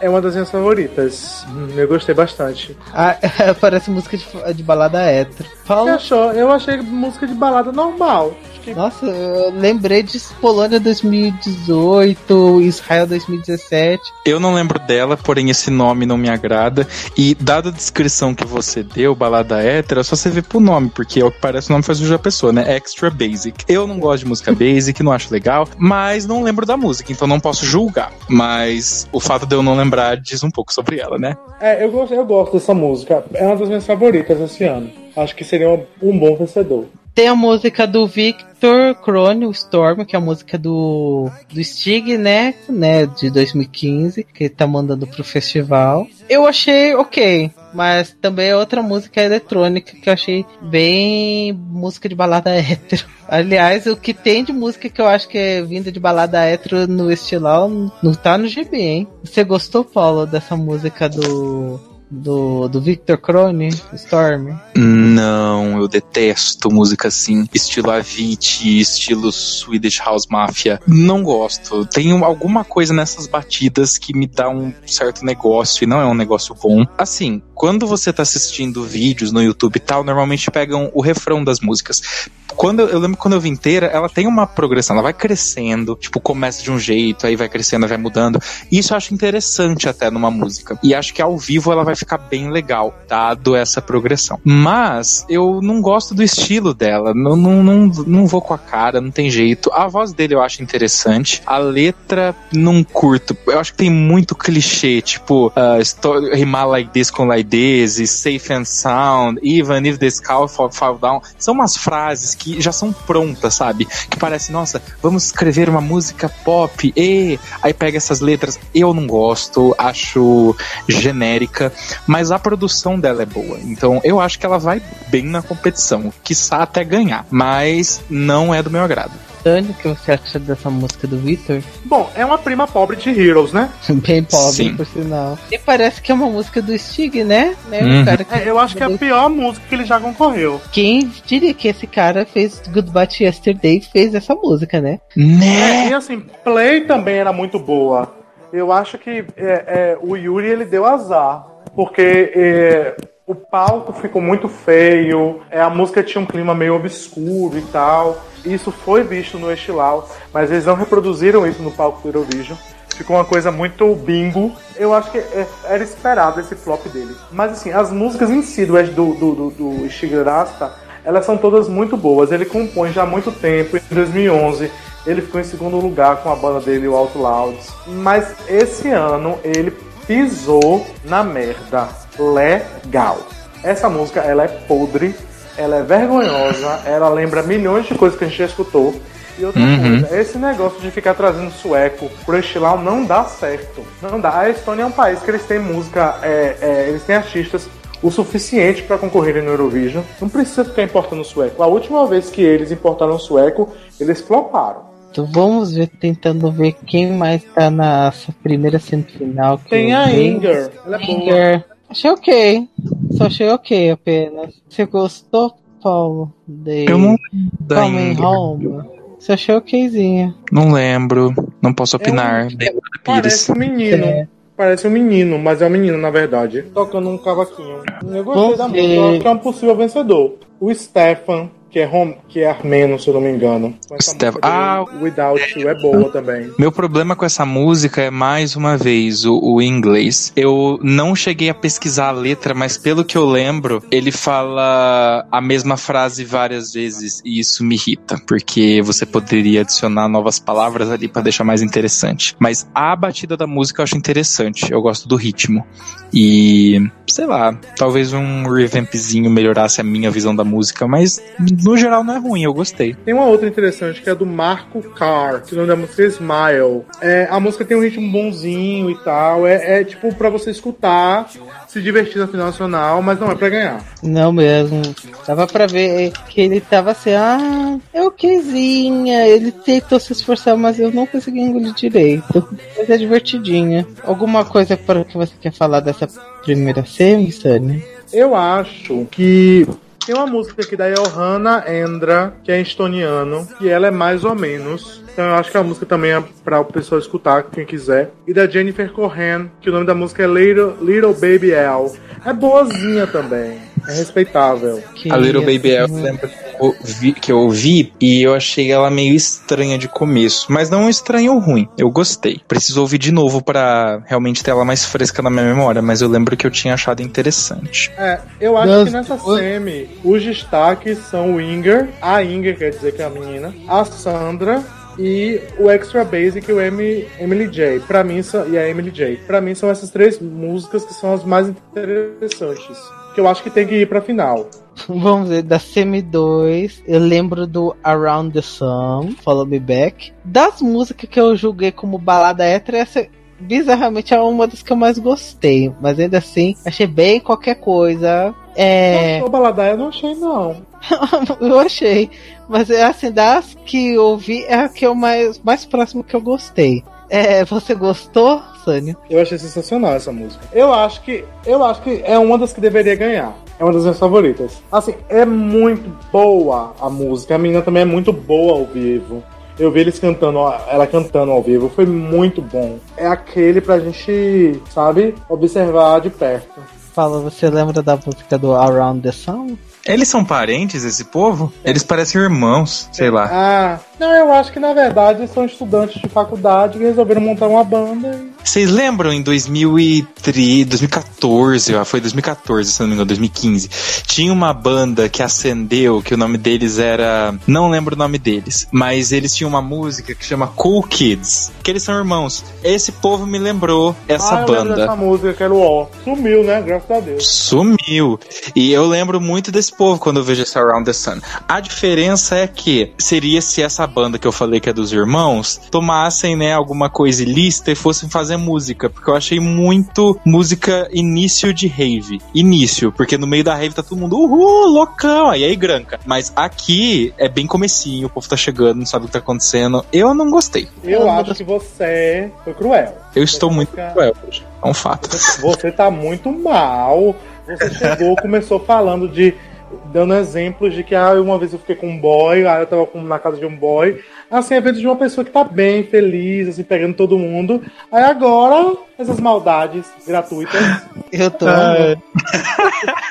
É uma das minhas favoritas. Hum, eu gostei bastante. Ah, parece música de, de balada hétero. Paulo... Você achou? Eu achei música de balada normal. Nossa, eu lembrei de Polônia 2018, Israel 2017. Eu não lembro dela, porém esse nome não me agrada. E dada a descrição que você deu, balada hétero, é só você ver pro nome, porque é o que parece o nome faz a pessoa, né? Extra Basic. Eu não gosto de música basic, não acho legal, mas não lembro da música, então não posso julgar. Mas o fato de eu não lembrar diz um pouco sobre ela, né? É, eu gosto, eu gosto dessa música. É uma das minhas favoritas esse ano. Acho que seria um bom vencedor. Tem a música do Victor Crone, o Storm, que é a música do, do Stig, né? né? De 2015, que ele tá mandando pro festival. Eu achei ok, mas também é outra música eletrônica que eu achei bem música de balada hétero. Aliás, o que tem de música que eu acho que é vinda de balada hétero no estilão não tá no GB, hein? Você gostou, Paulo, dessa música do do, do Victor Crone, Storm? Não, eu detesto música assim, estilo Avicii, estilo Swedish House Mafia. Não gosto. Tem alguma coisa nessas batidas que me dá um certo negócio e não é um negócio bom. Assim, quando você tá assistindo vídeos no YouTube e tal, normalmente pegam o refrão das músicas. Quando eu, eu lembro quando eu vi inteira, ela tem uma progressão, ela vai crescendo, tipo, começa de um jeito, aí vai crescendo, vai mudando. Isso eu acho interessante até numa música. E acho que ao vivo ela vai ficar bem legal, dado essa progressão. Mas eu não gosto do estilo dela, não, não, não, não vou com a cara, não tem jeito. A voz dele eu acho interessante, a letra não curto. Eu acho que tem muito clichê, tipo, uh, rimar like this com like this, safe and sound, even if the sky fall down. São umas frases que já são prontas, sabe? Que parece, nossa, vamos escrever uma música pop, e aí pega essas letras. Eu não gosto, acho genérica mas a produção dela é boa. Então eu acho que ela vai bem na competição, quiçá até ganhar, mas não é do meu agrado. Tânia, o que você acha dessa música do Victor? Bom, é uma prima pobre de Heroes, né? Bem pobre, Sim. por sinal. E parece que é uma música do Stig, né? né? Uhum. O cara que- É, eu acho que é a pior música que ele já concorreu. Quem diria que esse cara fez Goodbye to Yesterday e fez essa música, né? É, Né? e assim, Play também era muito boa. Eu acho que é, é, o Yuri ele deu azar. Porque é, o palco ficou muito feio, é, a música tinha um clima meio obscuro e tal. Isso foi visto no Estilau, mas eles não reproduziram isso no palco do Eurovision. Ficou uma coisa muito bingo. Eu acho que é, era esperado esse flop dele. Mas assim, as músicas em si do, do, do, do, do Stig Rasta, elas são todas muito boas. Ele compõe já há muito tempo, em 2011. Ele ficou em segundo lugar com a banda dele, o Alto Louds. Mas esse ano ele pisou na merda. Legal. Essa música, ela é podre, ela é vergonhosa, ela lembra milhões de coisas que a gente já escutou. E outra Uhum. coisa, esse negócio de ficar trazendo sueco pro estilau não dá certo. Não dá. A Estônia é um país que eles têm música, é, é, eles têm artistas o suficiente para concorrerem no Eurovision. Não precisa ficar importando sueco. A última vez que eles importaram sueco, eles floparam. Então vamos ver, tentando ver quem mais tá nessa primeira semifinal. que Tem eu a. Inger. Ela é boa. Inger. Achei ok. Só achei ok apenas. Você gostou, Paulo? De Eu não Coming. Home? Você achou okzinha. Não lembro. Não posso opinar. Bem, Pires. Parece um menino. É. Parece um menino, mas é um menino na verdade. Tocando um cavaquinho. Eu gostei da música. Eu acho que é um possível vencedor. O Stefan, que é, rom... que é armeno, se eu não me engano. Música Ah, Without You é boa também. Meu problema com essa música é mais uma vez o, o inglês. Eu não cheguei a pesquisar a letra, mas pelo que eu lembro, ele fala a mesma frase várias vezes e isso me irrita, porque você poderia adicionar novas palavras ali pra deixar mais interessante. Mas a batida da música eu acho interessante. Eu gosto do ritmo. E sei lá, talvez um revampzinho melhorasse a minha visão da música, mas no geral não é ruim, eu gostei. Tem uma outra interessante que é do Marco Carr, que o nome da música é Smile. É, a música tem um ritmo bonzinho e tal. É, é tipo pra você escutar, se divertir na final nacional, mas não é pra ganhar. Não mesmo. Dava pra ver que ele tava assim, ah, é okzinha. Ele tentou se esforçar, mas eu não consegui engolir direito. Mas é divertidinha. Alguma coisa para que você quer falar dessa primeira semi, Sunny? Eu acho que tem uma música aqui da Johanna Endra, que é estoniano, e ela é mais ou menos. Então eu acho que a música também é pra o pessoal escutar, quem quiser. E da Jennifer Cohen, que o nome da música é Little, Little Baby L. É boazinha também. É respeitável. Que A Little Baby assim, Elf, lembra que eu ouvi- que eu ouvi e eu achei ela meio estranha de começo, mas não estranha ou ruim. Eu gostei. Preciso ouvir de novo pra realmente ter ela mais fresca na minha memória, mas eu lembro que eu tinha achado interessante. É, eu acho Nossa, que nessa o- semi, os destaques são o Inger, a Inger quer dizer que é a menina, a Sandra e o Extra Basic e o Emily, Emily J. Pra mim, são- e a Emily J. Pra mim são essas três músicas que são as mais interessantes. Que eu acho que tem que ir pra final. Vamos ver, da Semi 2, eu lembro do Around the Sun, Follow Me Back. Das músicas que eu julguei como balada hétero, essa bizarramente é uma das que eu mais gostei. Mas ainda assim, achei bem qualquer coisa. É. O Baladaia eu não achei, não. eu achei. Mas é assim, das que eu ouvi, é a que eu mais, mais próximo que eu gostei. É, você gostou, Sânia? Eu achei sensacional essa música. Eu acho que eu acho que é uma das que deveria ganhar. É uma das minhas favoritas. Assim, é muito boa a música. A menina também é muito boa ao vivo. Eu vi eles cantando, ela cantando ao vivo, foi muito bom. É aquele pra gente, sabe, observar de perto. Fala, você lembra da música do Around the Sun? Eles são parentes, esse povo? Eles parecem irmãos, sei lá. Ah, não, eu acho que na verdade são estudantes de faculdade que resolveram montar uma banda. e- Vocês lembram em 2003, 2014, ó, foi 2014, se não me engano, 2015, tinha uma banda que acendeu, que o nome deles era, não lembro o nome deles, mas eles tinham uma música que chama Cool Kids, que eles são irmãos. Esse povo me lembrou essa ah, eu banda. dessa música, que era o O. Sumiu, né? Graças a Deus. Sumiu. E eu lembro muito desse povo quando eu vejo esse Around the Sun. A diferença é que seria se essa banda que eu falei que é dos irmãos tomassem, né, alguma coisa ilícita e fossem fazer fazer música, porque eu achei muito música início de rave. Início, porque no meio da rave tá todo mundo, uhul, loucão, aí aí granca. Mas aqui é bem comecinho, o povo tá chegando, não sabe o que tá acontecendo. Eu não gostei. Eu acho que você foi cruel. Eu estou muito cruel hoje. É um fato. Você tá muito mal. Você chegou, começou falando de. Dando exemplos de que ah, uma vez eu fiquei com um boy, ah, eu tava com, na casa de um boy. Assim, evento de uma pessoa que tá bem, feliz, assim, pegando todo mundo. Aí agora, essas maldades gratuitas. Eu tô.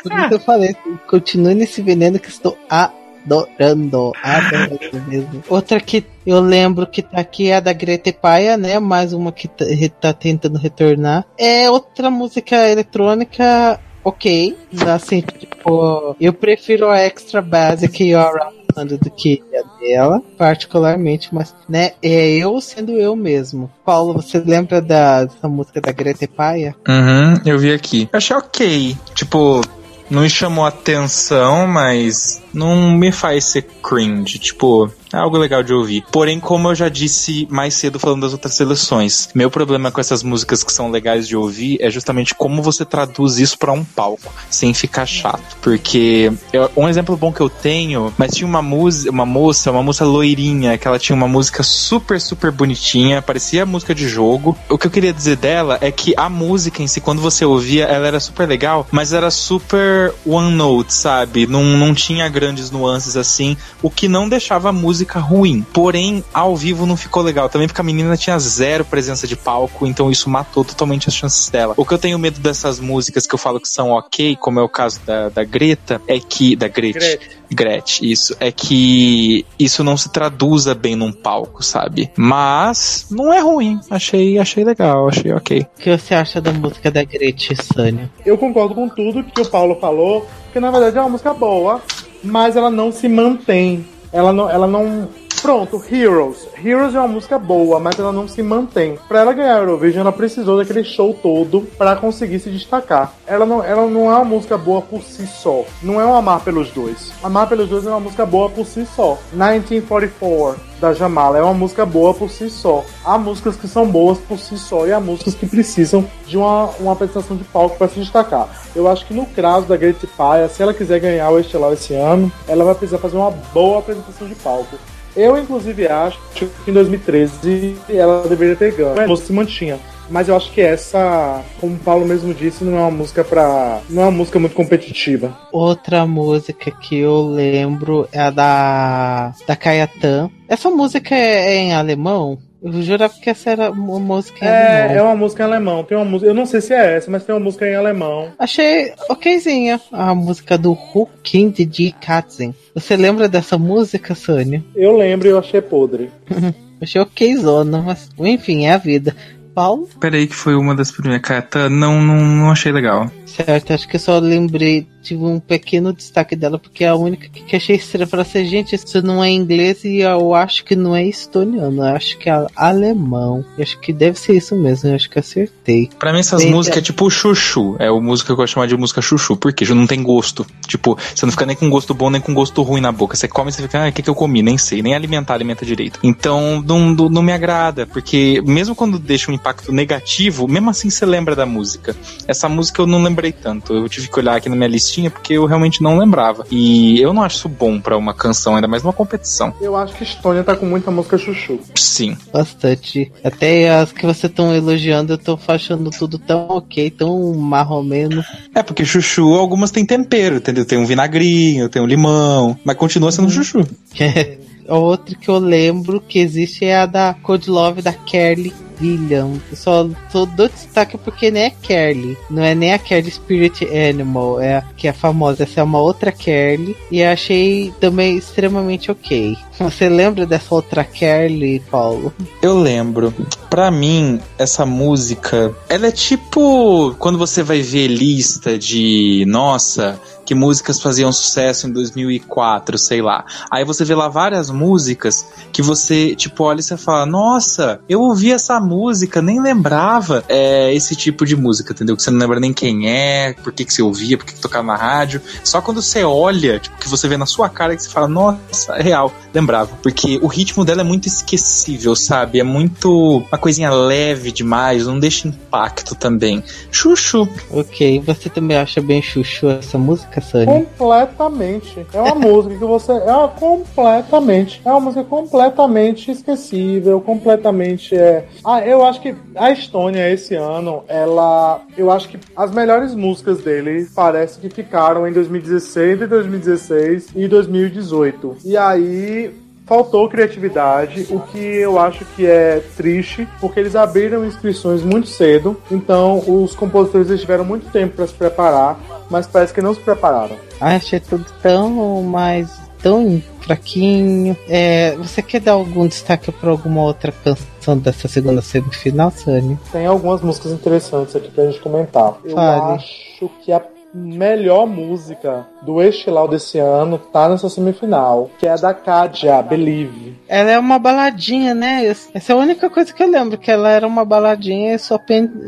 Por isso eu falei, continue nesse veneno que estou adorando. Adorando mesmo. Outra que eu lembro que tá aqui é a da Greta Paia, né? Mais uma que tá, tá tentando retornar. É outra música eletrônica ok. Assim, tipo, eu prefiro a Extra Basic e a do que a dela, particularmente, mas, né, é eu sendo eu mesmo. Paulo, você lembra da, dessa música da Greta Paia? Uhum, eu vi aqui. Eu achei ok. Tipo, não me chamou atenção, mas não me faz ser cringe. Tipo, é algo legal de ouvir. Porém, como eu já disse mais cedo falando das outras seleções, meu problema com essas músicas que são legais de ouvir é justamente como você traduz isso para um palco, sem ficar chato. Porque um exemplo bom que eu tenho, mas tinha uma música, uma moça, uma moça loirinha, que ela tinha uma música super, super bonitinha, parecia música de jogo. O que eu queria dizer dela é que a música em si, quando você ouvia, ela era super legal, mas era super one note, sabe? Não, não tinha grandes nuances assim, o que não deixava a música ruim. Porém, ao vivo não ficou legal. Também porque a menina tinha zero presença de palco, então isso matou totalmente as chances dela. O que eu tenho medo dessas músicas que eu falo que são ok, como é o caso da, da Greta, é que. Da Gretchen. Gretchen, isso. É que isso não se traduza bem num palco, sabe? Mas não é ruim. Achei, achei legal, achei ok. O que você acha da música da Gretchen, Sânia? Eu concordo com tudo que o Paulo falou, que na verdade é uma música boa, mas ela não se mantém. Ela não, ela não Pronto, Heroes. Heroes é uma música boa, mas ela não se mantém. Para ela ganhar a Eurovision, ela precisou daquele show todo para conseguir se destacar. Ela não, ela não é uma música boa por si só. Não é um Amar pelos Dois. Amar pelos Dois é uma música boa por si só. 1944 da Jamala é uma música boa por si só. Há músicas que são boas por si só e há músicas que precisam de uma, uma apresentação de palco para se destacar. Eu acho que no caso da Great Paia, se ela quiser ganhar o Estelar esse ano, ela vai precisar fazer uma boa apresentação de palco. Eu, inclusive, acho que em 2013 ela deveria ter ganho. Música se mantinha. Mas eu acho que essa, como o Paulo mesmo disse, não é uma música para, não é uma música muito competitiva. Outra música que eu lembro é a da da Kayatan. Essa música é, é em alemão? Eu jurava que essa era uma música em é, alemão. É uma música em alemão. Tem uma música. Eu não sei se é essa, mas tem uma música em alemão. Achei okzinha. A música do Hukind de Katzen. Você lembra dessa música, Sônia? Eu lembro e eu achei podre. achei okzona, mas enfim, é a vida. Paulo? Peraí, que foi uma das primeiras. Cata, não, não, não achei legal. Certo, acho que eu só lembrei tive um pequeno destaque dela, porque é a única que achei estranha. Falei assim, gente, isso não é inglês e eu acho que não é estoniano, eu acho que é alemão. Eu acho que deve ser isso mesmo, eu acho que acertei. Pra mim, essas Bem, músicas é tipo chuchu. É o música que eu gosto de chamar de música chuchu, porque não tem gosto. Tipo, você não fica nem com gosto bom, nem com gosto ruim na boca. Você come e você fica, ah, o que, que eu comi? Nem sei, nem alimentar, alimenta direito. Então, não, não, não me agrada, porque mesmo quando deixa um impacto negativo, mesmo assim você lembra da música. Essa música eu não lembrei tanto. Eu tive que olhar aqui na minha listinha porque eu realmente não lembrava. E eu não acho isso bom para uma canção, ainda mais uma competição. Eu acho que Estônia tá com muita música chuchu. Sim. Bastante. Até as que você estão elogiando, eu tô achando tudo tão ok, tão marromeno. É, porque chuchu, algumas tem tempero, entendeu? Tem um vinagrinho, tem um limão, mas continua sendo hum. chuchu. Outra que eu lembro que existe é a da Code Love da Kelly William. Eu só, só dou destaque porque nem é Kelly. Não é nem a Kelly Spirit Animal, é a, que é famosa. Essa é uma outra Kelly. E eu achei também extremamente ok. Você lembra dessa outra Kelly, Paulo? Eu lembro. Pra mim, essa música, ela é tipo quando você vai ver lista de nossa, que músicas faziam sucesso em 2004, sei lá. Aí você vê lá várias músicas que você, tipo, olha e você fala: Nossa, eu ouvi essa música, nem lembrava é, esse tipo de música, entendeu? Que você não lembra nem quem é, por que, que você ouvia, por que, que tocava na rádio. Só quando você olha, tipo, que você vê na sua cara que você fala: Nossa, é real. Lembra lembrava. Porque o ritmo dela é muito esquecível, sabe? É muito. uma coisinha leve demais, não deixa impacto também. Chuchu. Ok, você também acha bem chuchu essa música, Sunny? Completamente. É uma música que você. É uma, completamente. É uma música completamente esquecível, completamente. É... Ah, eu acho que a Estônia esse ano, ela. Eu acho que as melhores músicas dele parece que ficaram em 2016, e 2016 e 2018. E aí faltou criatividade, o que eu acho que é triste, porque eles abriram inscrições muito cedo, então os compositores tiveram muito tempo para se preparar, mas parece que não se prepararam. Achei tudo tão mais tão fraquinho. É, você quer dar algum destaque para alguma outra canção dessa segunda semifinal, Sunny? Tem algumas músicas interessantes aqui pra gente comentar. Eu Fale. acho que a melhor música do Estilau desse ano tá nessa semifinal, que é da Kadia, Believe. Ela é uma baladinha, né? Essa é a única coisa que eu lembro, que ela era uma baladinha e só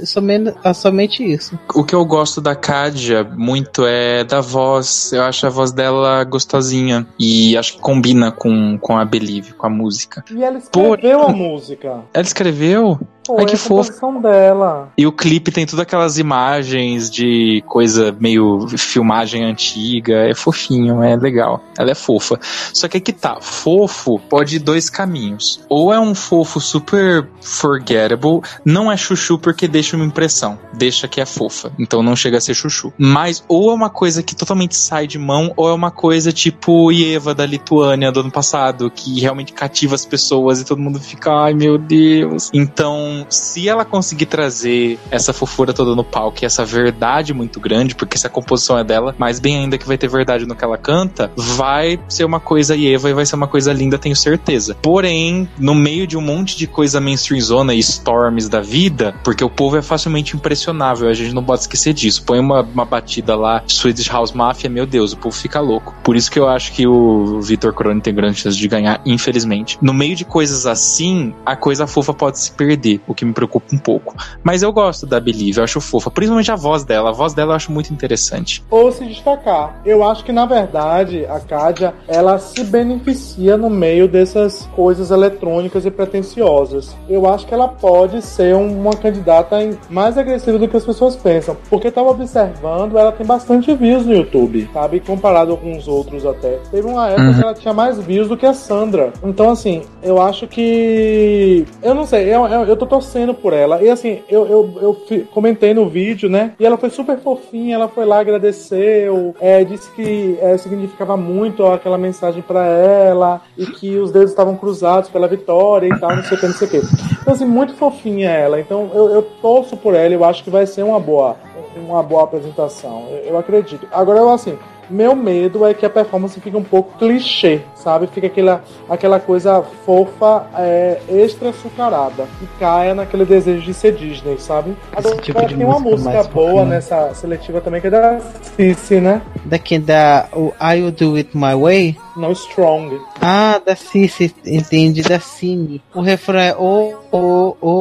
somente, somente isso. O que eu gosto da Kadia muito é da voz. Eu acho a voz dela gostosinha. E acho que combina com, com a Believe, com a música. E ela escreveu Por... a música. Ela escreveu? Ai, que fofo. dela. E o clipe tem todas aquelas imagens de coisa meio filmagem antiga. É fofinho, é legal. Ela é fofa. Só que aqui tá, fofo pode ir dois caminhos. Ou é um fofo super forgettable, não é chuchu porque deixa uma impressão. Deixa que é fofa. Então não chega a ser chuchu. Mas ou é uma coisa que totalmente sai de mão, ou é uma coisa tipo Ieva da Lituânia do ano passado, que realmente cativa as pessoas e todo mundo fica, ai meu Deus. Então se ela conseguir trazer essa fofura toda no palco e essa verdade muito grande, porque se a composição é dela, mais bem ainda que vai ter verdade no que ela canta, vai ser uma coisa Eva e vai ser uma coisa linda, tenho certeza. Porém, no meio de um monte de coisa mainstream zona e storms da vida, porque o povo é facilmente impressionável, a gente não pode esquecer disso. Põe uma, uma batida lá, Swedish House Mafia, meu Deus, o povo fica louco. Por isso que eu acho que o Vitor Crone tem grandes chances de ganhar, infelizmente. No meio de coisas assim, a coisa fofa pode se perder o que me preocupa um pouco. Mas eu gosto da Believe, eu acho fofa, principalmente a voz dela. A voz dela eu acho muito interessante. Ou se destacar. Eu acho que na verdade a Kadia ela se beneficia no meio dessas coisas eletrônicas e pretensiosas. Eu acho que ela pode ser uma candidata mais agressiva do que as pessoas pensam. Porque eu tava observando, ela tem bastante views no YouTube, sabe? Comparado com os outros até. Teve uma época uhum. que ela tinha mais views do que a Sandra. Então, assim, eu acho que. Eu não sei, eu, eu, eu tô torcendo por ela. E assim, eu, eu, eu comentei no vídeo, né? E ela foi super fofinha, ela foi lá, agradeceu, é, disse que é, significava muito aquela mensagem para ela e que os dedos estavam cruzados pela vitória e tal, não sei o que, não sei o que. Então, assim, muito fofinha ela. Então, eu, eu torço por ela, eu acho que vai ser uma boa, uma boa apresentação. Eu, eu acredito. Agora, eu, assim, meu medo é que a performance fique um pouco clichê, sabe? Fica aquela, aquela coisa fofa, é, extra açucarada. E caia naquele desejo de ser Disney, sabe? Agora, tipo tem uma música boa fofinha. nessa seletiva também, que é da Cici, né? Daqui da o I Will Do It My Way? Não, Strong. Ah, da Cici, entende, da Cine. O refrão é o, o, o, o,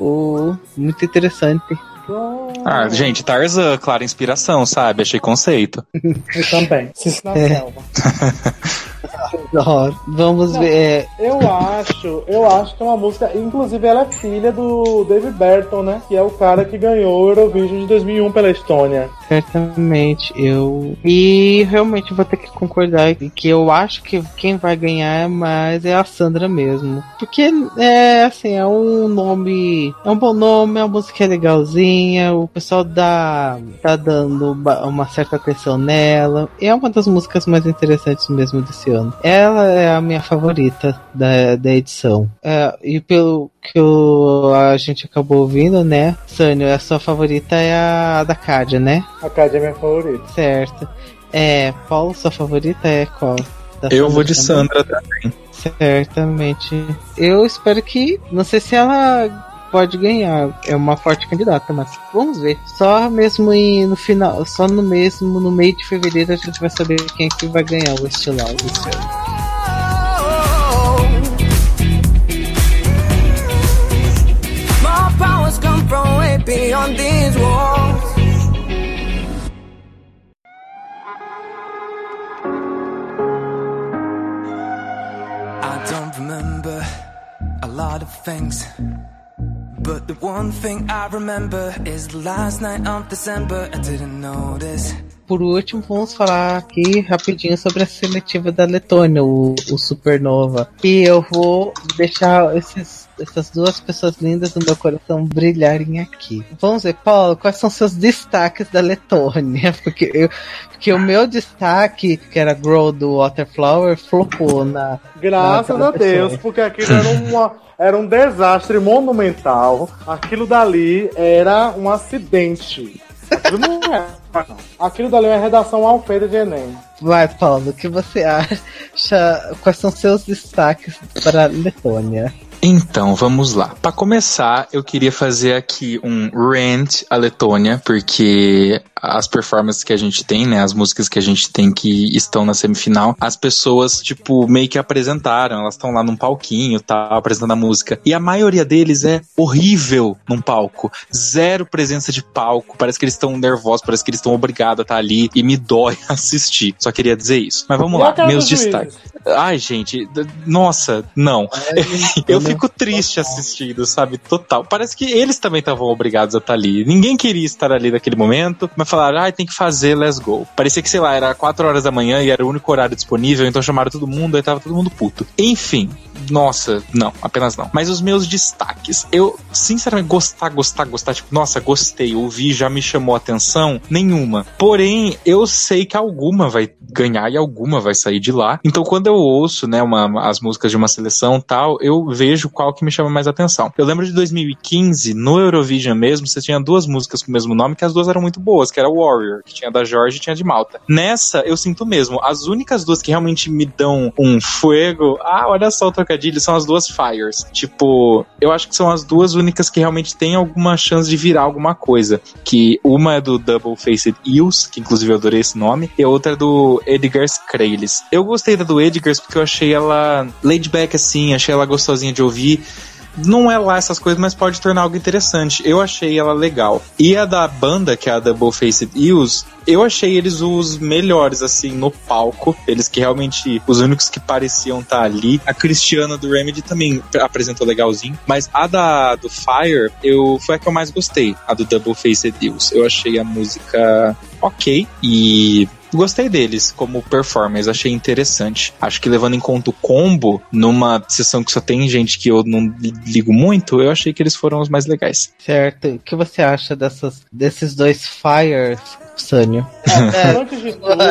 o, o, muito interessante. Ah, gente, Tarzan, clara inspiração, sabe? Achei conceito. Eu também. Se na é. selva. Vamos Não, ver. É. Eu acho, eu acho que é uma música. Inclusive, ela é filha do David Burton, né? Que é o cara que ganhou o Eurovision de 2001 pela Estônia. Certamente, eu. E realmente vou ter que concordar que eu acho que quem vai ganhar mais é a Sandra mesmo. Porque é assim, é um nome. É um bom nome, a música é legalzinha, o pessoal dá, tá dando uma certa atenção nela. É uma das músicas mais interessantes mesmo desse ano. Ela é a minha favorita da, da edição. É, e pelo que o, a gente acabou ouvindo, né? Sânio, a sua favorita é a da Cádia, né? A Cádia é minha favorita. Certo. É, Paulo, sua favorita é qual? Da Eu vou de também? Sandra também. Certamente. Eu espero que. Não sei se ela pode ganhar. É uma forte candidata, mas vamos ver. Só mesmo em, no final, só no mesmo no meio de fevereiro a gente vai saber quem é que vai ganhar o estilão esse ano. I don't remember a lot of things. But the one thing I remember is the last night of December. I didn't notice. Por último, vamos falar aqui rapidinho sobre a seletiva da Letônia, o, o Supernova. E eu vou deixar esses, essas duas pessoas lindas do meu coração brilharem aqui. Vamos ver, Paulo, quais são seus destaques da Letônia? Porque, eu, porque o meu destaque, que era Grow do Waterflower, flopou na. Graças na a Deus, porque aquilo era uma era um desastre monumental. Aquilo dali era um acidente. Aquilo não é. Aquilo dali é redação alfeira de Enem. Vai, Paulo, o que você acha? Quais são seus destaques para a Letônia? Então, vamos lá. Para começar, eu queria fazer aqui um rant à Letônia, porque as performances que a gente tem, né, as músicas que a gente tem que estão na semifinal, as pessoas, tipo, meio que apresentaram, elas estão lá num palquinho, tá, apresentando a música. E a maioria deles é horrível num palco. Zero presença de palco, parece que eles estão nervosos, parece que eles estão obrigados a estar ali e me dói assistir. Só queria dizer isso. Mas vamos lá, meus destaques. Ai, gente, nossa, não. eu fico triste assistindo, sabe? Total. Parece que eles também estavam obrigados a estar ali. Ninguém queria estar ali naquele momento, mas falaram, ah, tem que fazer, let's go. Parecia que, sei lá, era 4 horas da manhã e era o único horário disponível, então chamaram todo mundo, aí tava todo mundo puto. Enfim, nossa, não, apenas não. Mas os meus destaques, eu, sinceramente, gostar, gostar, gostar, tipo, nossa, gostei, ouvi, já me chamou a atenção, nenhuma. Porém, eu sei que alguma vai ganhar e alguma vai sair de lá. Então, quando eu ouço, né, uma, as músicas de uma seleção tal, eu vejo qual que me chama mais atenção. Eu lembro de 2015, no Eurovision mesmo, você tinha duas músicas com o mesmo nome, que as duas eram muito boas, que era Warrior, que tinha da Jorge e tinha de Malta. Nessa, eu sinto mesmo, as únicas duas que realmente me dão um fuego, ah, olha só o trocadilho, são as duas Fires. Tipo, eu acho que são as duas únicas que realmente têm alguma chance de virar alguma coisa. Que uma é do Double Faced Eels, que inclusive eu adorei esse nome, e a outra é do Edgar Scrailes. Eu gostei da do Edgar porque eu achei ela laid back assim, achei ela gostosinha de ouvir não é lá essas coisas, mas pode tornar algo interessante. Eu achei ela legal. E a da banda, que é a Double Faced Eels, eu achei eles os melhores, assim, no palco. Eles que realmente, os únicos que pareciam estar tá ali. A Cristiana do Remedy também apresentou legalzinho. Mas a da do Fire, eu foi a que eu mais gostei. A do Double Faced Eels. Eu achei a música ok. E gostei deles como performance, achei interessante. Acho que levando em conta o combo, numa sessão que só tem gente que eu não ligo muito, eu achei que eles foram os mais legais. Certo. O que você acha dessas, desses dois Fires, Sânio? É, antes de tudo,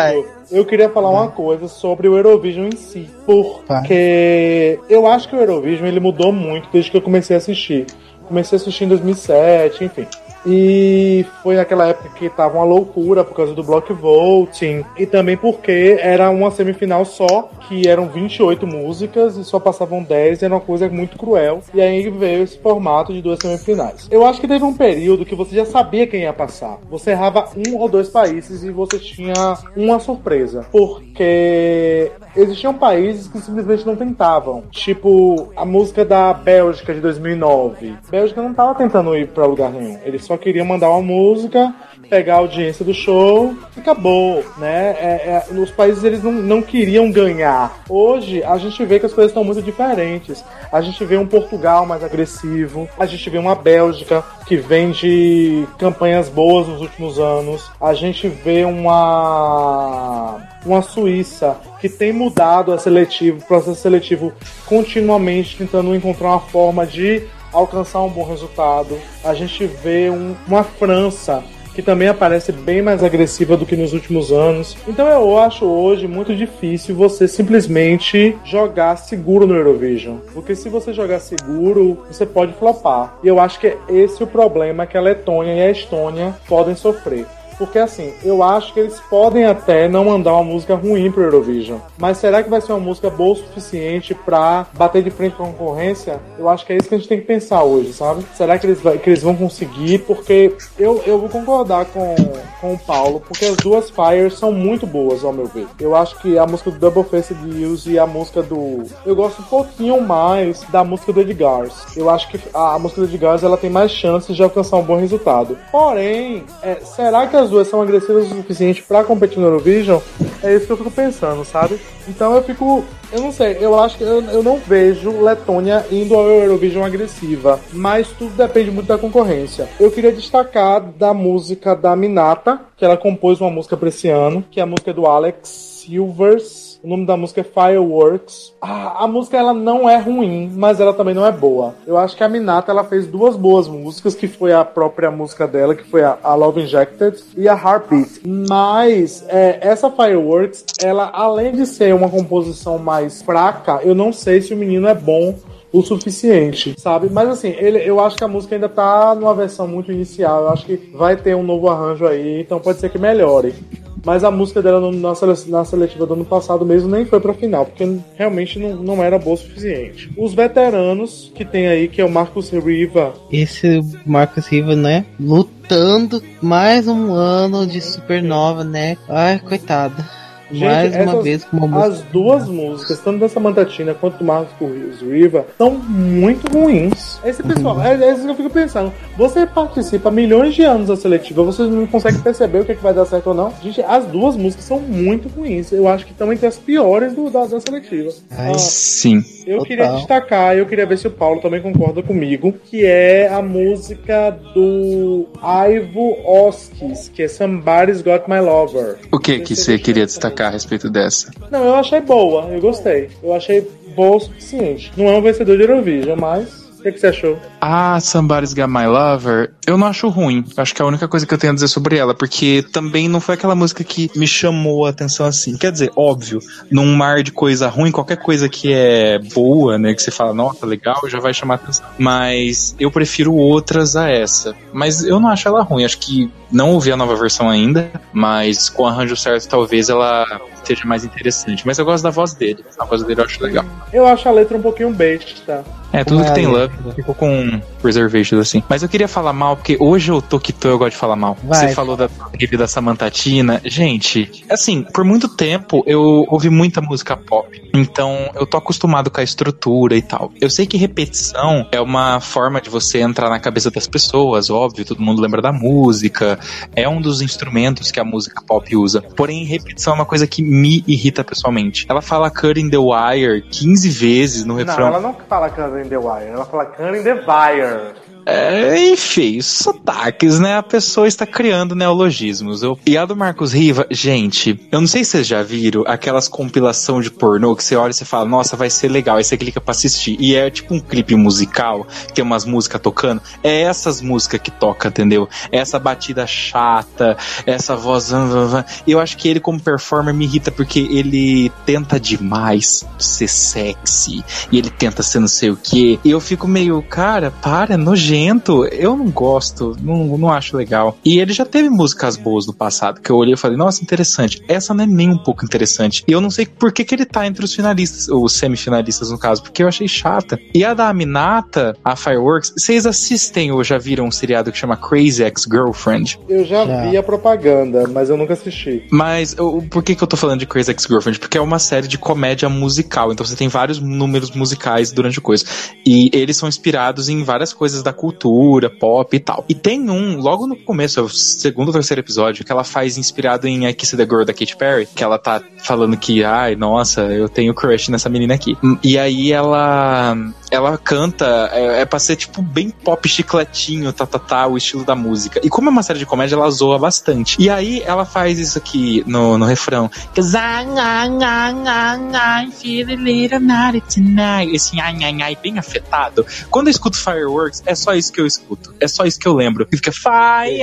eu queria falar uma coisa sobre o Eurovision em si. Porque eu acho que o Eurovision ele mudou muito desde que eu comecei a assistir. Comecei a assistir em 2007, enfim. E foi naquela época que tava uma loucura por causa do block voting. E também porque era uma semifinal só, que eram 28 músicas e só passavam 10, era uma coisa muito cruel. E aí veio esse formato de duas semifinais. Eu acho que teve um período que você já sabia quem ia passar. Você errava um ou dois países e você tinha uma surpresa. Porque existiam países que simplesmente não tentavam. Tipo, a música da Bélgica de 2009. A Bélgica não tava tentando ir para lugar nenhum. Eles só queriam mandar uma música, pegar a audiência do show acabou, né? É, é, os países eles não, não queriam ganhar. Hoje a gente vê que as coisas estão muito diferentes. A gente vê um Portugal mais agressivo, a gente vê uma Bélgica que vem de campanhas boas nos últimos anos, a gente vê uma uma Suíça que tem mudado a seletivo, o processo seletivo continuamente tentando encontrar uma forma de alcançar um bom resultado. A gente vê um, uma França que também aparece bem mais agressiva do que nos últimos anos. Então eu acho hoje muito difícil você simplesmente jogar seguro no Eurovision. Porque se você jogar seguro, você pode flopar. E eu acho que é esse o problema que a Letônia e a Estônia podem sofrer. Porque assim, eu acho que eles podem até não mandar uma música ruim pro Eurovision. Mas será que vai ser uma música boa o suficiente pra bater de frente com a concorrência? Eu acho que é isso que a gente tem que pensar hoje, sabe? Será que eles, que eles vão conseguir? Porque eu, eu vou concordar com, com o Paulo, porque as duas Fires são muito boas, ao meu ver. Eu acho que a música do Double Face News e a música do. Eu gosto um pouquinho mais da música do Edgars. Eu acho que a, a música do Edgars ela tem mais chances de alcançar um bom resultado. Porém, é, será que as duas são agressivas o suficiente para competir no Eurovision? É isso que eu fico pensando, sabe? Então eu fico. Eu não sei, eu acho que eu, eu não vejo Letônia indo ao Eurovision agressiva. Mas tudo depende muito da concorrência. Eu queria destacar da música da Minata, que ela compôs uma música pra esse ano, que é a música do Alex Silvers. O nome da música é Fireworks. Ah, a música ela não é ruim, mas ela também não é boa. Eu acho que a Minata ela fez duas boas músicas, que foi a própria música dela, que foi a, a Love Injected e a Heartbeat. Mas é, essa Fireworks, ela além de ser uma composição mais fraca, eu não sei se o menino é bom o suficiente, sabe? Mas assim, ele, eu acho que a música ainda tá numa versão muito inicial. Eu acho que vai ter um novo arranjo aí, então pode ser que melhore. Mas a música dela no, na, na, seletiva do ano passado mesmo nem foi pra final, porque realmente não, não era boa o suficiente. Os veteranos que tem aí, que é o Marcos Riva. Esse Marcos Riva, né? Lutando mais um ano de supernova, né? Ai, coitada. Gente, Mais uma vez com uma música. As duas músicas, tanto da Samantha Tina quanto do Marcos Riva, são muito ruins. Esse pessoal, uhum. é, é isso que eu fico pensando. Você participa milhões de anos da seletiva, você não consegue perceber o que, é que vai dar certo ou não. Gente, as duas músicas são muito ruins. Eu acho que estão entre as piores do, da, da seletiva. Ai, ah, sim. Eu Total. queria destacar, eu queria ver se o Paulo também concorda comigo, que é a música do Ivo Oskis, que é Somebody's Got My Lover. O que que você queria destacar? A respeito dessa? Não, eu achei boa, eu gostei. Eu achei boa o suficiente. Não é um vencedor de Eurovision, mas que, que você achou? Ah, Somebody's Got My Lover, eu não acho ruim. Acho que é a única coisa que eu tenho a dizer sobre ela, porque também não foi aquela música que me chamou a atenção assim. Quer dizer, óbvio, num mar de coisa ruim, qualquer coisa que é boa, né, que você fala, nossa, legal, já vai chamar atenção. Mas eu prefiro outras a essa. Mas eu não acho ela ruim, acho que não ouvi a nova versão ainda, mas com o arranjo certo talvez ela seja mais interessante. Mas eu gosto da voz dele. A voz dele eu acho legal. Eu acho a letra um pouquinho besta. É, tudo que tem love ficou com reservations assim. Mas eu queria falar mal, porque hoje eu tô que tô, eu gosto de falar mal. Vai. Você falou da trilha da Samantatina. Gente, assim, por muito tempo eu ouvi muita música pop. Então eu tô acostumado com a estrutura e tal. Eu sei que repetição é uma forma de você entrar na cabeça das pessoas, óbvio, todo mundo lembra da música. É um dos instrumentos que a música pop usa. Porém, repetição é uma coisa que me irrita pessoalmente. Ela fala Cutting the Wire 15 vezes no refrão. Não, ela não fala Cutting the Wire, ela fala Cutting the Wire. É, enfim, sotaques, né? A pessoa está criando neologismos. Eu... E a do Marcos Riva, gente, eu não sei se vocês já viram aquelas compilação de pornô que você olha e você fala, nossa, vai ser legal. Aí você clica pra assistir. E é tipo um clipe musical, que tem umas músicas tocando. É essas músicas que toca, entendeu? É essa batida chata, essa voz. Eu acho que ele, como performer, me irrita porque ele tenta demais ser sexy. E ele tenta ser não sei o que. E eu fico meio, cara, para, nojento nojento, eu não gosto, não, não acho legal. E ele já teve músicas boas no passado, que eu olhei e falei, nossa, interessante. Essa não é nem um pouco interessante. E eu não sei por que, que ele tá entre os finalistas, os semifinalistas no caso, porque eu achei chata. E a da Aminata, a Fireworks, vocês assistem ou já viram um seriado que chama Crazy Ex-Girlfriend? Eu já vi a propaganda, mas eu nunca assisti. Mas eu, por que, que eu tô falando de Crazy Ex-Girlfriend? Porque é uma série de comédia musical, então você tem vários números musicais durante a coisa. E eles são inspirados em várias coisas da cultura cultura, pop e tal. E tem um, logo no começo, é o segundo ou terceiro episódio, que ela faz inspirado em I Kiss the Girl da Katy Perry, que ela tá falando que, ai, nossa, eu tenho crush nessa menina aqui. E aí ela ela canta, é, é pra ser tipo bem pop chicletinho, tá, tá, tá, o estilo da música. E como é uma série de comédia, ela zoa bastante. E aí ela faz isso aqui no, no refrão. Cause I, I, I, I feel a little naughty tonight. Esse ai, ai, ai, bem afetado. Quando eu escuto Fireworks, é só isso que eu escuto. É só isso que eu lembro. E fica fire,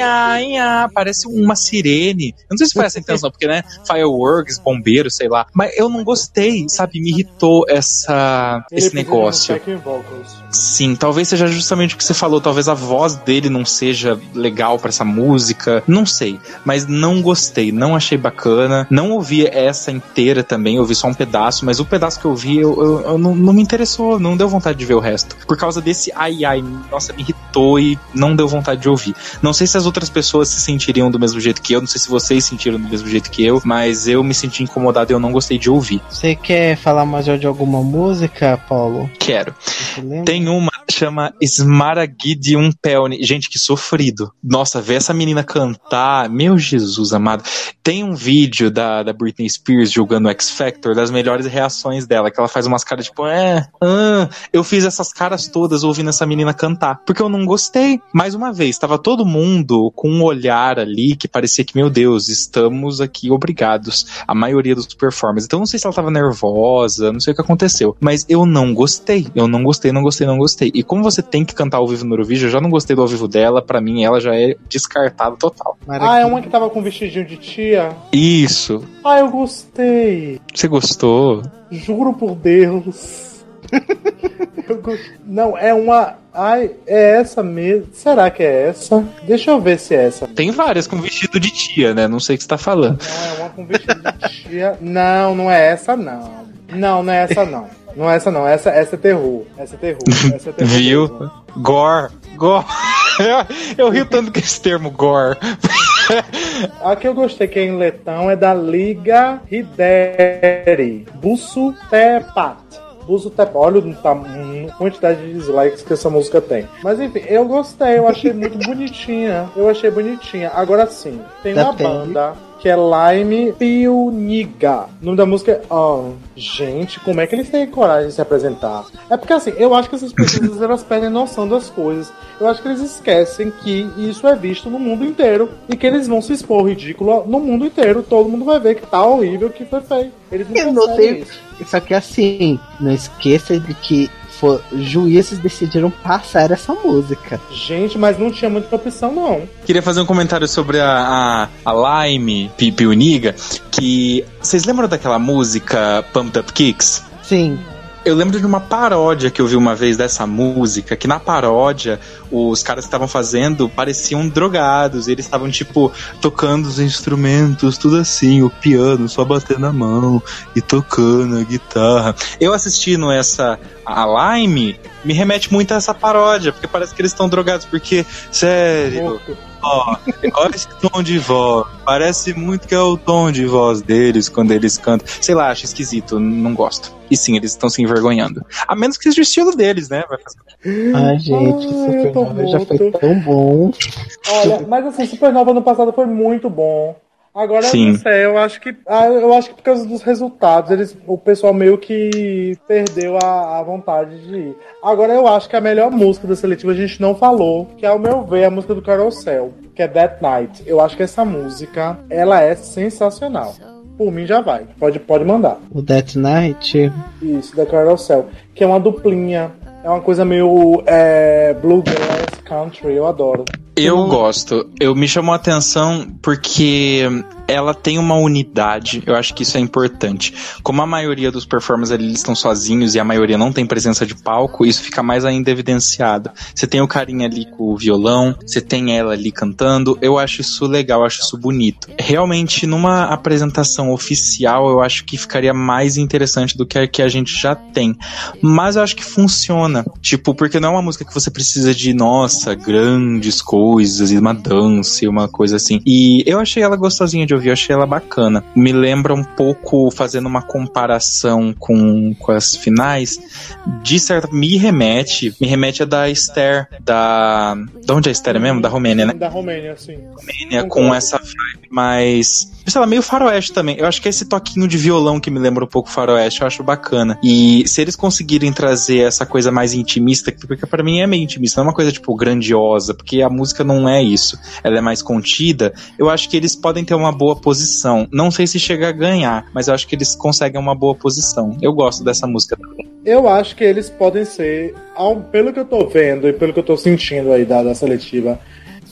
parece uma sirene. Eu não sei se foi essa a intenção, porque, né, Fireworks, bombeiro, sei lá. Mas eu não gostei, sabe? Me irritou essa, esse negócio vocals. Sim, talvez seja justamente o que você falou. Talvez a voz dele não seja legal para essa música. Não sei. Mas não gostei. Não achei bacana. Não ouvi essa inteira também. ouvi só um pedaço. Mas o pedaço que eu vi, eu, eu, eu não, não, me interessou. Não deu vontade de ver o resto. Por causa desse ai ai. Nossa, me irritou e não deu vontade de ouvir. Não sei se as outras pessoas se sentiriam do mesmo jeito que eu. Não sei se vocês sentiram do mesmo jeito que eu. Mas eu me senti incomodado e eu não gostei de ouvir. Você quer falar mais de alguma música, Paulo? Quero. Tem uma chama Smaragdium Pelni. Gente, que sofrido. Nossa, ver essa menina cantar, meu Jesus amado. Tem um vídeo da, da Britney Spears jogando X Factor, das melhores reações dela, que ela faz umas caras tipo, é, ah. eu fiz essas caras todas ouvindo essa menina cantar, porque eu não gostei. Mais uma vez, estava todo mundo com um olhar ali que parecia que, meu Deus, estamos aqui obrigados. A maioria dos performers. Então não sei se ela tava nervosa, não sei o que aconteceu. Mas eu não gostei. Eu não gostei, não gostei, não gostei. E como você tem que cantar ao vivo no Eurovision, eu já não gostei do ao vivo dela. Para mim, ela já é descartada total. Ah, é uma que tava com vestidinho de tia? Isso. Ah, eu gostei. Você gostou? Juro por Deus. Não, é uma. Ai, é essa mesmo. Será que é essa? Deixa eu ver se é essa. Tem várias com vestido de tia, né? Não sei o que você tá falando. Não, é uma com vestido de tia. Não, não é essa, não. Não, não é essa, não. Não é essa, não. Essa, essa é terror. Essa é terror. Essa é terror Viu? Gore. Gore. Eu, eu rio tanto com esse termo gore. A que eu gostei que é em letão é da Liga Hideri. Busso Tepat. Buzo Tepat. Olha a quantidade de dislikes que essa música tem. Mas enfim, eu gostei, eu achei muito bonitinha. Eu achei bonitinha. Agora sim, tem uma banda que é Lime Piuniga. O nome da música é. Oh, gente, como é que eles têm coragem de se apresentar? É porque assim, eu acho que essas pessoas elas perdem noção das coisas. Eu acho que eles esquecem que isso é visto no mundo inteiro e que eles vão se expor ridículo no mundo inteiro. Todo mundo vai ver que tá horrível que foi feito. Eles não eu não sei. Isso. Só que assim, não esqueça de que for, juízes decidiram passar essa música. Gente, mas não tinha muita opção, não. Queria fazer um comentário sobre a, a, a Lime Pipi Uniga, que. Vocês lembram daquela música Pumped Up Kicks? Sim. Eu lembro de uma paródia que eu vi uma vez dessa música, que na paródia os caras que estavam fazendo pareciam drogados, eles estavam tipo tocando os instrumentos, tudo assim, o piano só batendo a mão e tocando a guitarra. Eu assistindo essa a Lime me remete muito a essa paródia, porque parece que eles estão drogados, porque sério, ó, olha esse tom de voz. Parece muito que é o tom de voz deles quando eles cantam. Sei lá, acho esquisito, não gosto. E sim, eles estão se envergonhando. A menos que seja o estilo deles, né? Vai fazer... Ai, gente, Ai, Supernova já foi tão bom. Olha, mas assim, Supernova no passado foi muito bom. Agora, Sim. não sei, eu acho que. Ah, eu acho que por causa dos resultados, eles, o pessoal meio que perdeu a, a vontade de ir. Agora eu acho que a melhor música da seletiva a gente não falou, que ao meu ver é a música do Carousel, que é That Night. Eu acho que essa música, ela é sensacional. Por mim já vai. Pode, pode mandar. O That Night? Isso, da Carousel. Que é uma duplinha. É uma coisa meio é, bluegrass country. Eu adoro. Eu gosto. Eu me chamou a atenção porque ela tem uma unidade, eu acho que isso é importante. Como a maioria dos performers ali estão sozinhos e a maioria não tem presença de palco, isso fica mais ainda evidenciado. Você tem o carinha ali com o violão, você tem ela ali cantando, eu acho isso legal, eu acho isso bonito. Realmente, numa apresentação oficial, eu acho que ficaria mais interessante do que a que a gente já tem. Mas eu acho que funciona. Tipo, porque não é uma música que você precisa de, nossa, grandes coisas, e uma dança e uma coisa assim. E eu achei ela gostosinha de ouvir eu achei ela bacana. Me lembra um pouco, fazendo uma comparação com, com as finais, de certa me remete, me remete a da Esther, da. Da onde é a Esther mesmo? Da Romênia, né? Da Romênia, sim. Romênia, com essa vibe mais sei lá, meio faroeste também. Eu acho que é esse toquinho de violão que me lembra um pouco faroeste, eu acho bacana. E se eles conseguirem trazer essa coisa mais intimista, porque para mim é meio intimista, não é uma coisa tipo grandiosa, porque a música não é isso. Ela é mais contida. Eu acho que eles podem ter uma boa posição. Não sei se chega a ganhar, mas eu acho que eles conseguem uma boa posição. Eu gosto dessa música também. Eu acho que eles podem ser, pelo que eu tô vendo e pelo que eu tô sentindo aí da, da seletiva,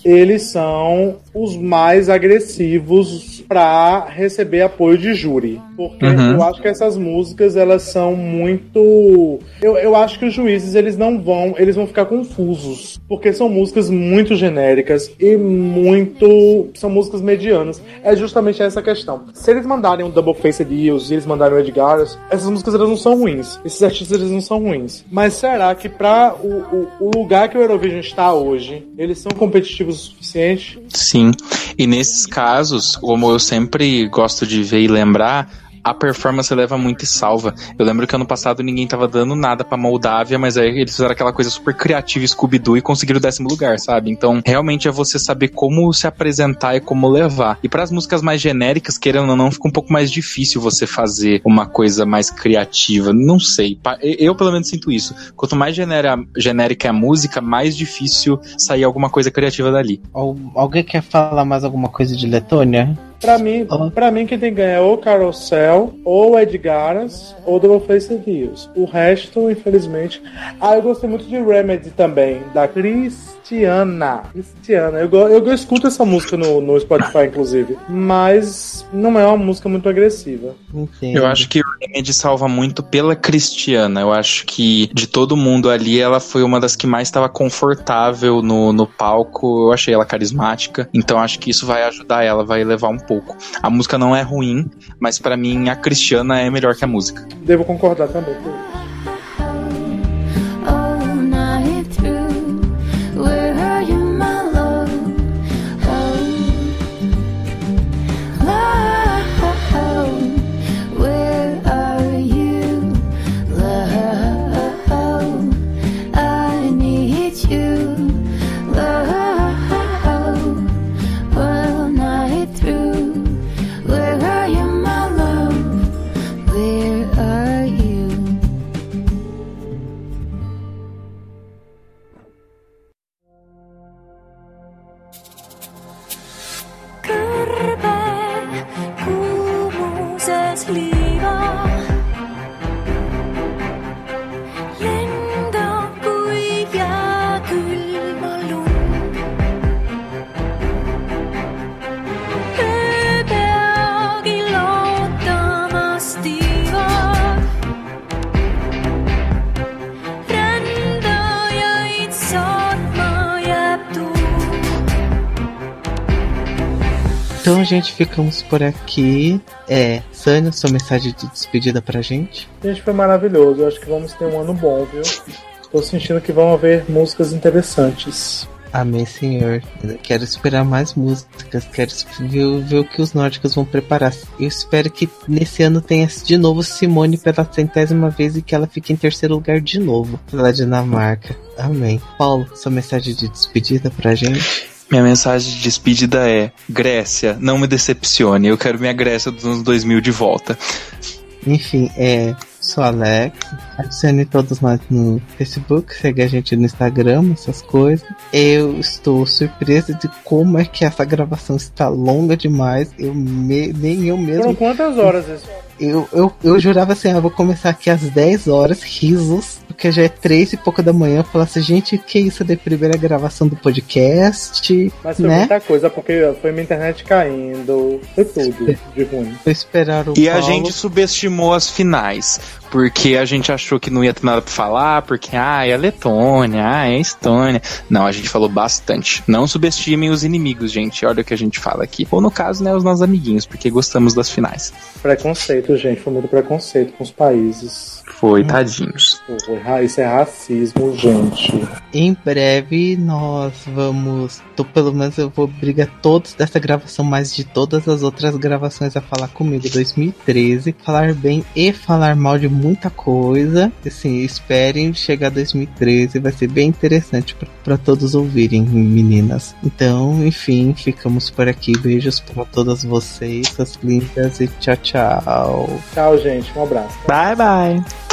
eles são os mais agressivos para receber apoio de júri. Porque uhum. eu acho que essas músicas, elas são muito. Eu, eu acho que os juízes, eles não vão. Eles vão ficar confusos. Porque são músicas muito genéricas e muito. São músicas medianas. É justamente essa questão. Se eles mandarem um Double Face Deals e eles mandarem o Edgar, essas músicas elas não são ruins. Esses artistas eles não são ruins. Mas será que para o, o, o lugar que o Eurovision está hoje, eles são competitivos o suficiente? Sim. E nesses casos, como eu sempre gosto de ver e lembrar, a performance leva muito e salva. Eu lembro que ano passado ninguém tava dando nada pra Moldávia, mas aí eles fizeram aquela coisa super criativa Scooby-Doo e conseguiram o décimo lugar, sabe? Então, realmente é você saber como se apresentar e como levar. E para as músicas mais genéricas, querendo ou não, fica um pouco mais difícil você fazer uma coisa mais criativa. Não sei. Eu, pelo menos, sinto isso. Quanto mais genérica é a música, mais difícil sair alguma coisa criativa dali. Alguém quer falar mais alguma coisa de Letônia? Pra mim, oh. Pra mim, quem tem que ganhar é ou Carrossel, ou Edgaras, ou Double Face Hills. O resto, infelizmente. Ah, eu gostei muito de Remedy também, da Cristiana. Cristiana. Eu, eu, eu escuto essa música no, no Spotify, inclusive. Mas não é uma música muito agressiva. Entendo. Eu acho que o Remedy salva muito pela Cristiana. Eu acho que de todo mundo ali, ela foi uma das que mais estava confortável no, no palco. Eu achei ela carismática. Então acho que isso vai ajudar ela, vai levar um pouco. A música não é ruim, mas para mim a Cristiana é melhor que a música. Devo concordar também. Então, gente, ficamos por aqui. É, Sânia, sua mensagem de despedida pra gente? Gente, foi maravilhoso. Eu acho que vamos ter um ano bom, viu? Tô sentindo que vão haver músicas interessantes. Amém, senhor. quero esperar mais músicas, quero ver, ver, o que os nórdicos vão preparar. Eu espero que nesse ano tenha de novo Simone pela centésima vez e que ela fique em terceiro lugar de novo pela Dinamarca. Amém. Paulo, sua mensagem de despedida pra gente? Minha mensagem de despedida é: Grécia, não me decepcione. Eu quero minha Grécia dos anos 2000 de volta. Enfim, é. Sou Alex. Adicione todos nós no Facebook, segue a gente no Instagram, essas coisas. Eu estou surpresa de como é que essa gravação está longa demais. Eu me, nem eu mesmo. Foram quantas horas isso? Eu, eu, eu jurava assim, ah, vou começar aqui às 10 horas, risos, porque já é 3 e pouco da manhã. Falar assim, gente, que isso de primeira gravação do podcast? Mas foi né? muita coisa, porque foi minha internet caindo, foi tudo de ruim. Foi esperar o E Paulo. a gente subestimou as finais, porque a gente achou que não ia ter nada pra falar, porque, ah, é a Letônia, ah, é a Estônia. Não, a gente falou bastante. Não subestimem os inimigos, gente. Olha o que a gente fala aqui. Ou no caso, né, os nossos amiguinhos, porque gostamos das finais. Preconceito, gente. Foi muito preconceito com os países. Foi, tadinhos. Foi, isso é racismo, gente. Em breve nós vamos. Tô, pelo menos eu vou brigar todos dessa gravação, mais de todas as outras gravações a falar comigo 2013. Falar bem e falar mal de muita coisa. Assim, esperem chegar 2013, vai ser bem interessante para todos ouvirem, meninas. Então, enfim, ficamos por aqui. Beijos para todas vocês, suas lindas, e tchau, tchau. Tchau, gente. Um abraço. Bye, bye.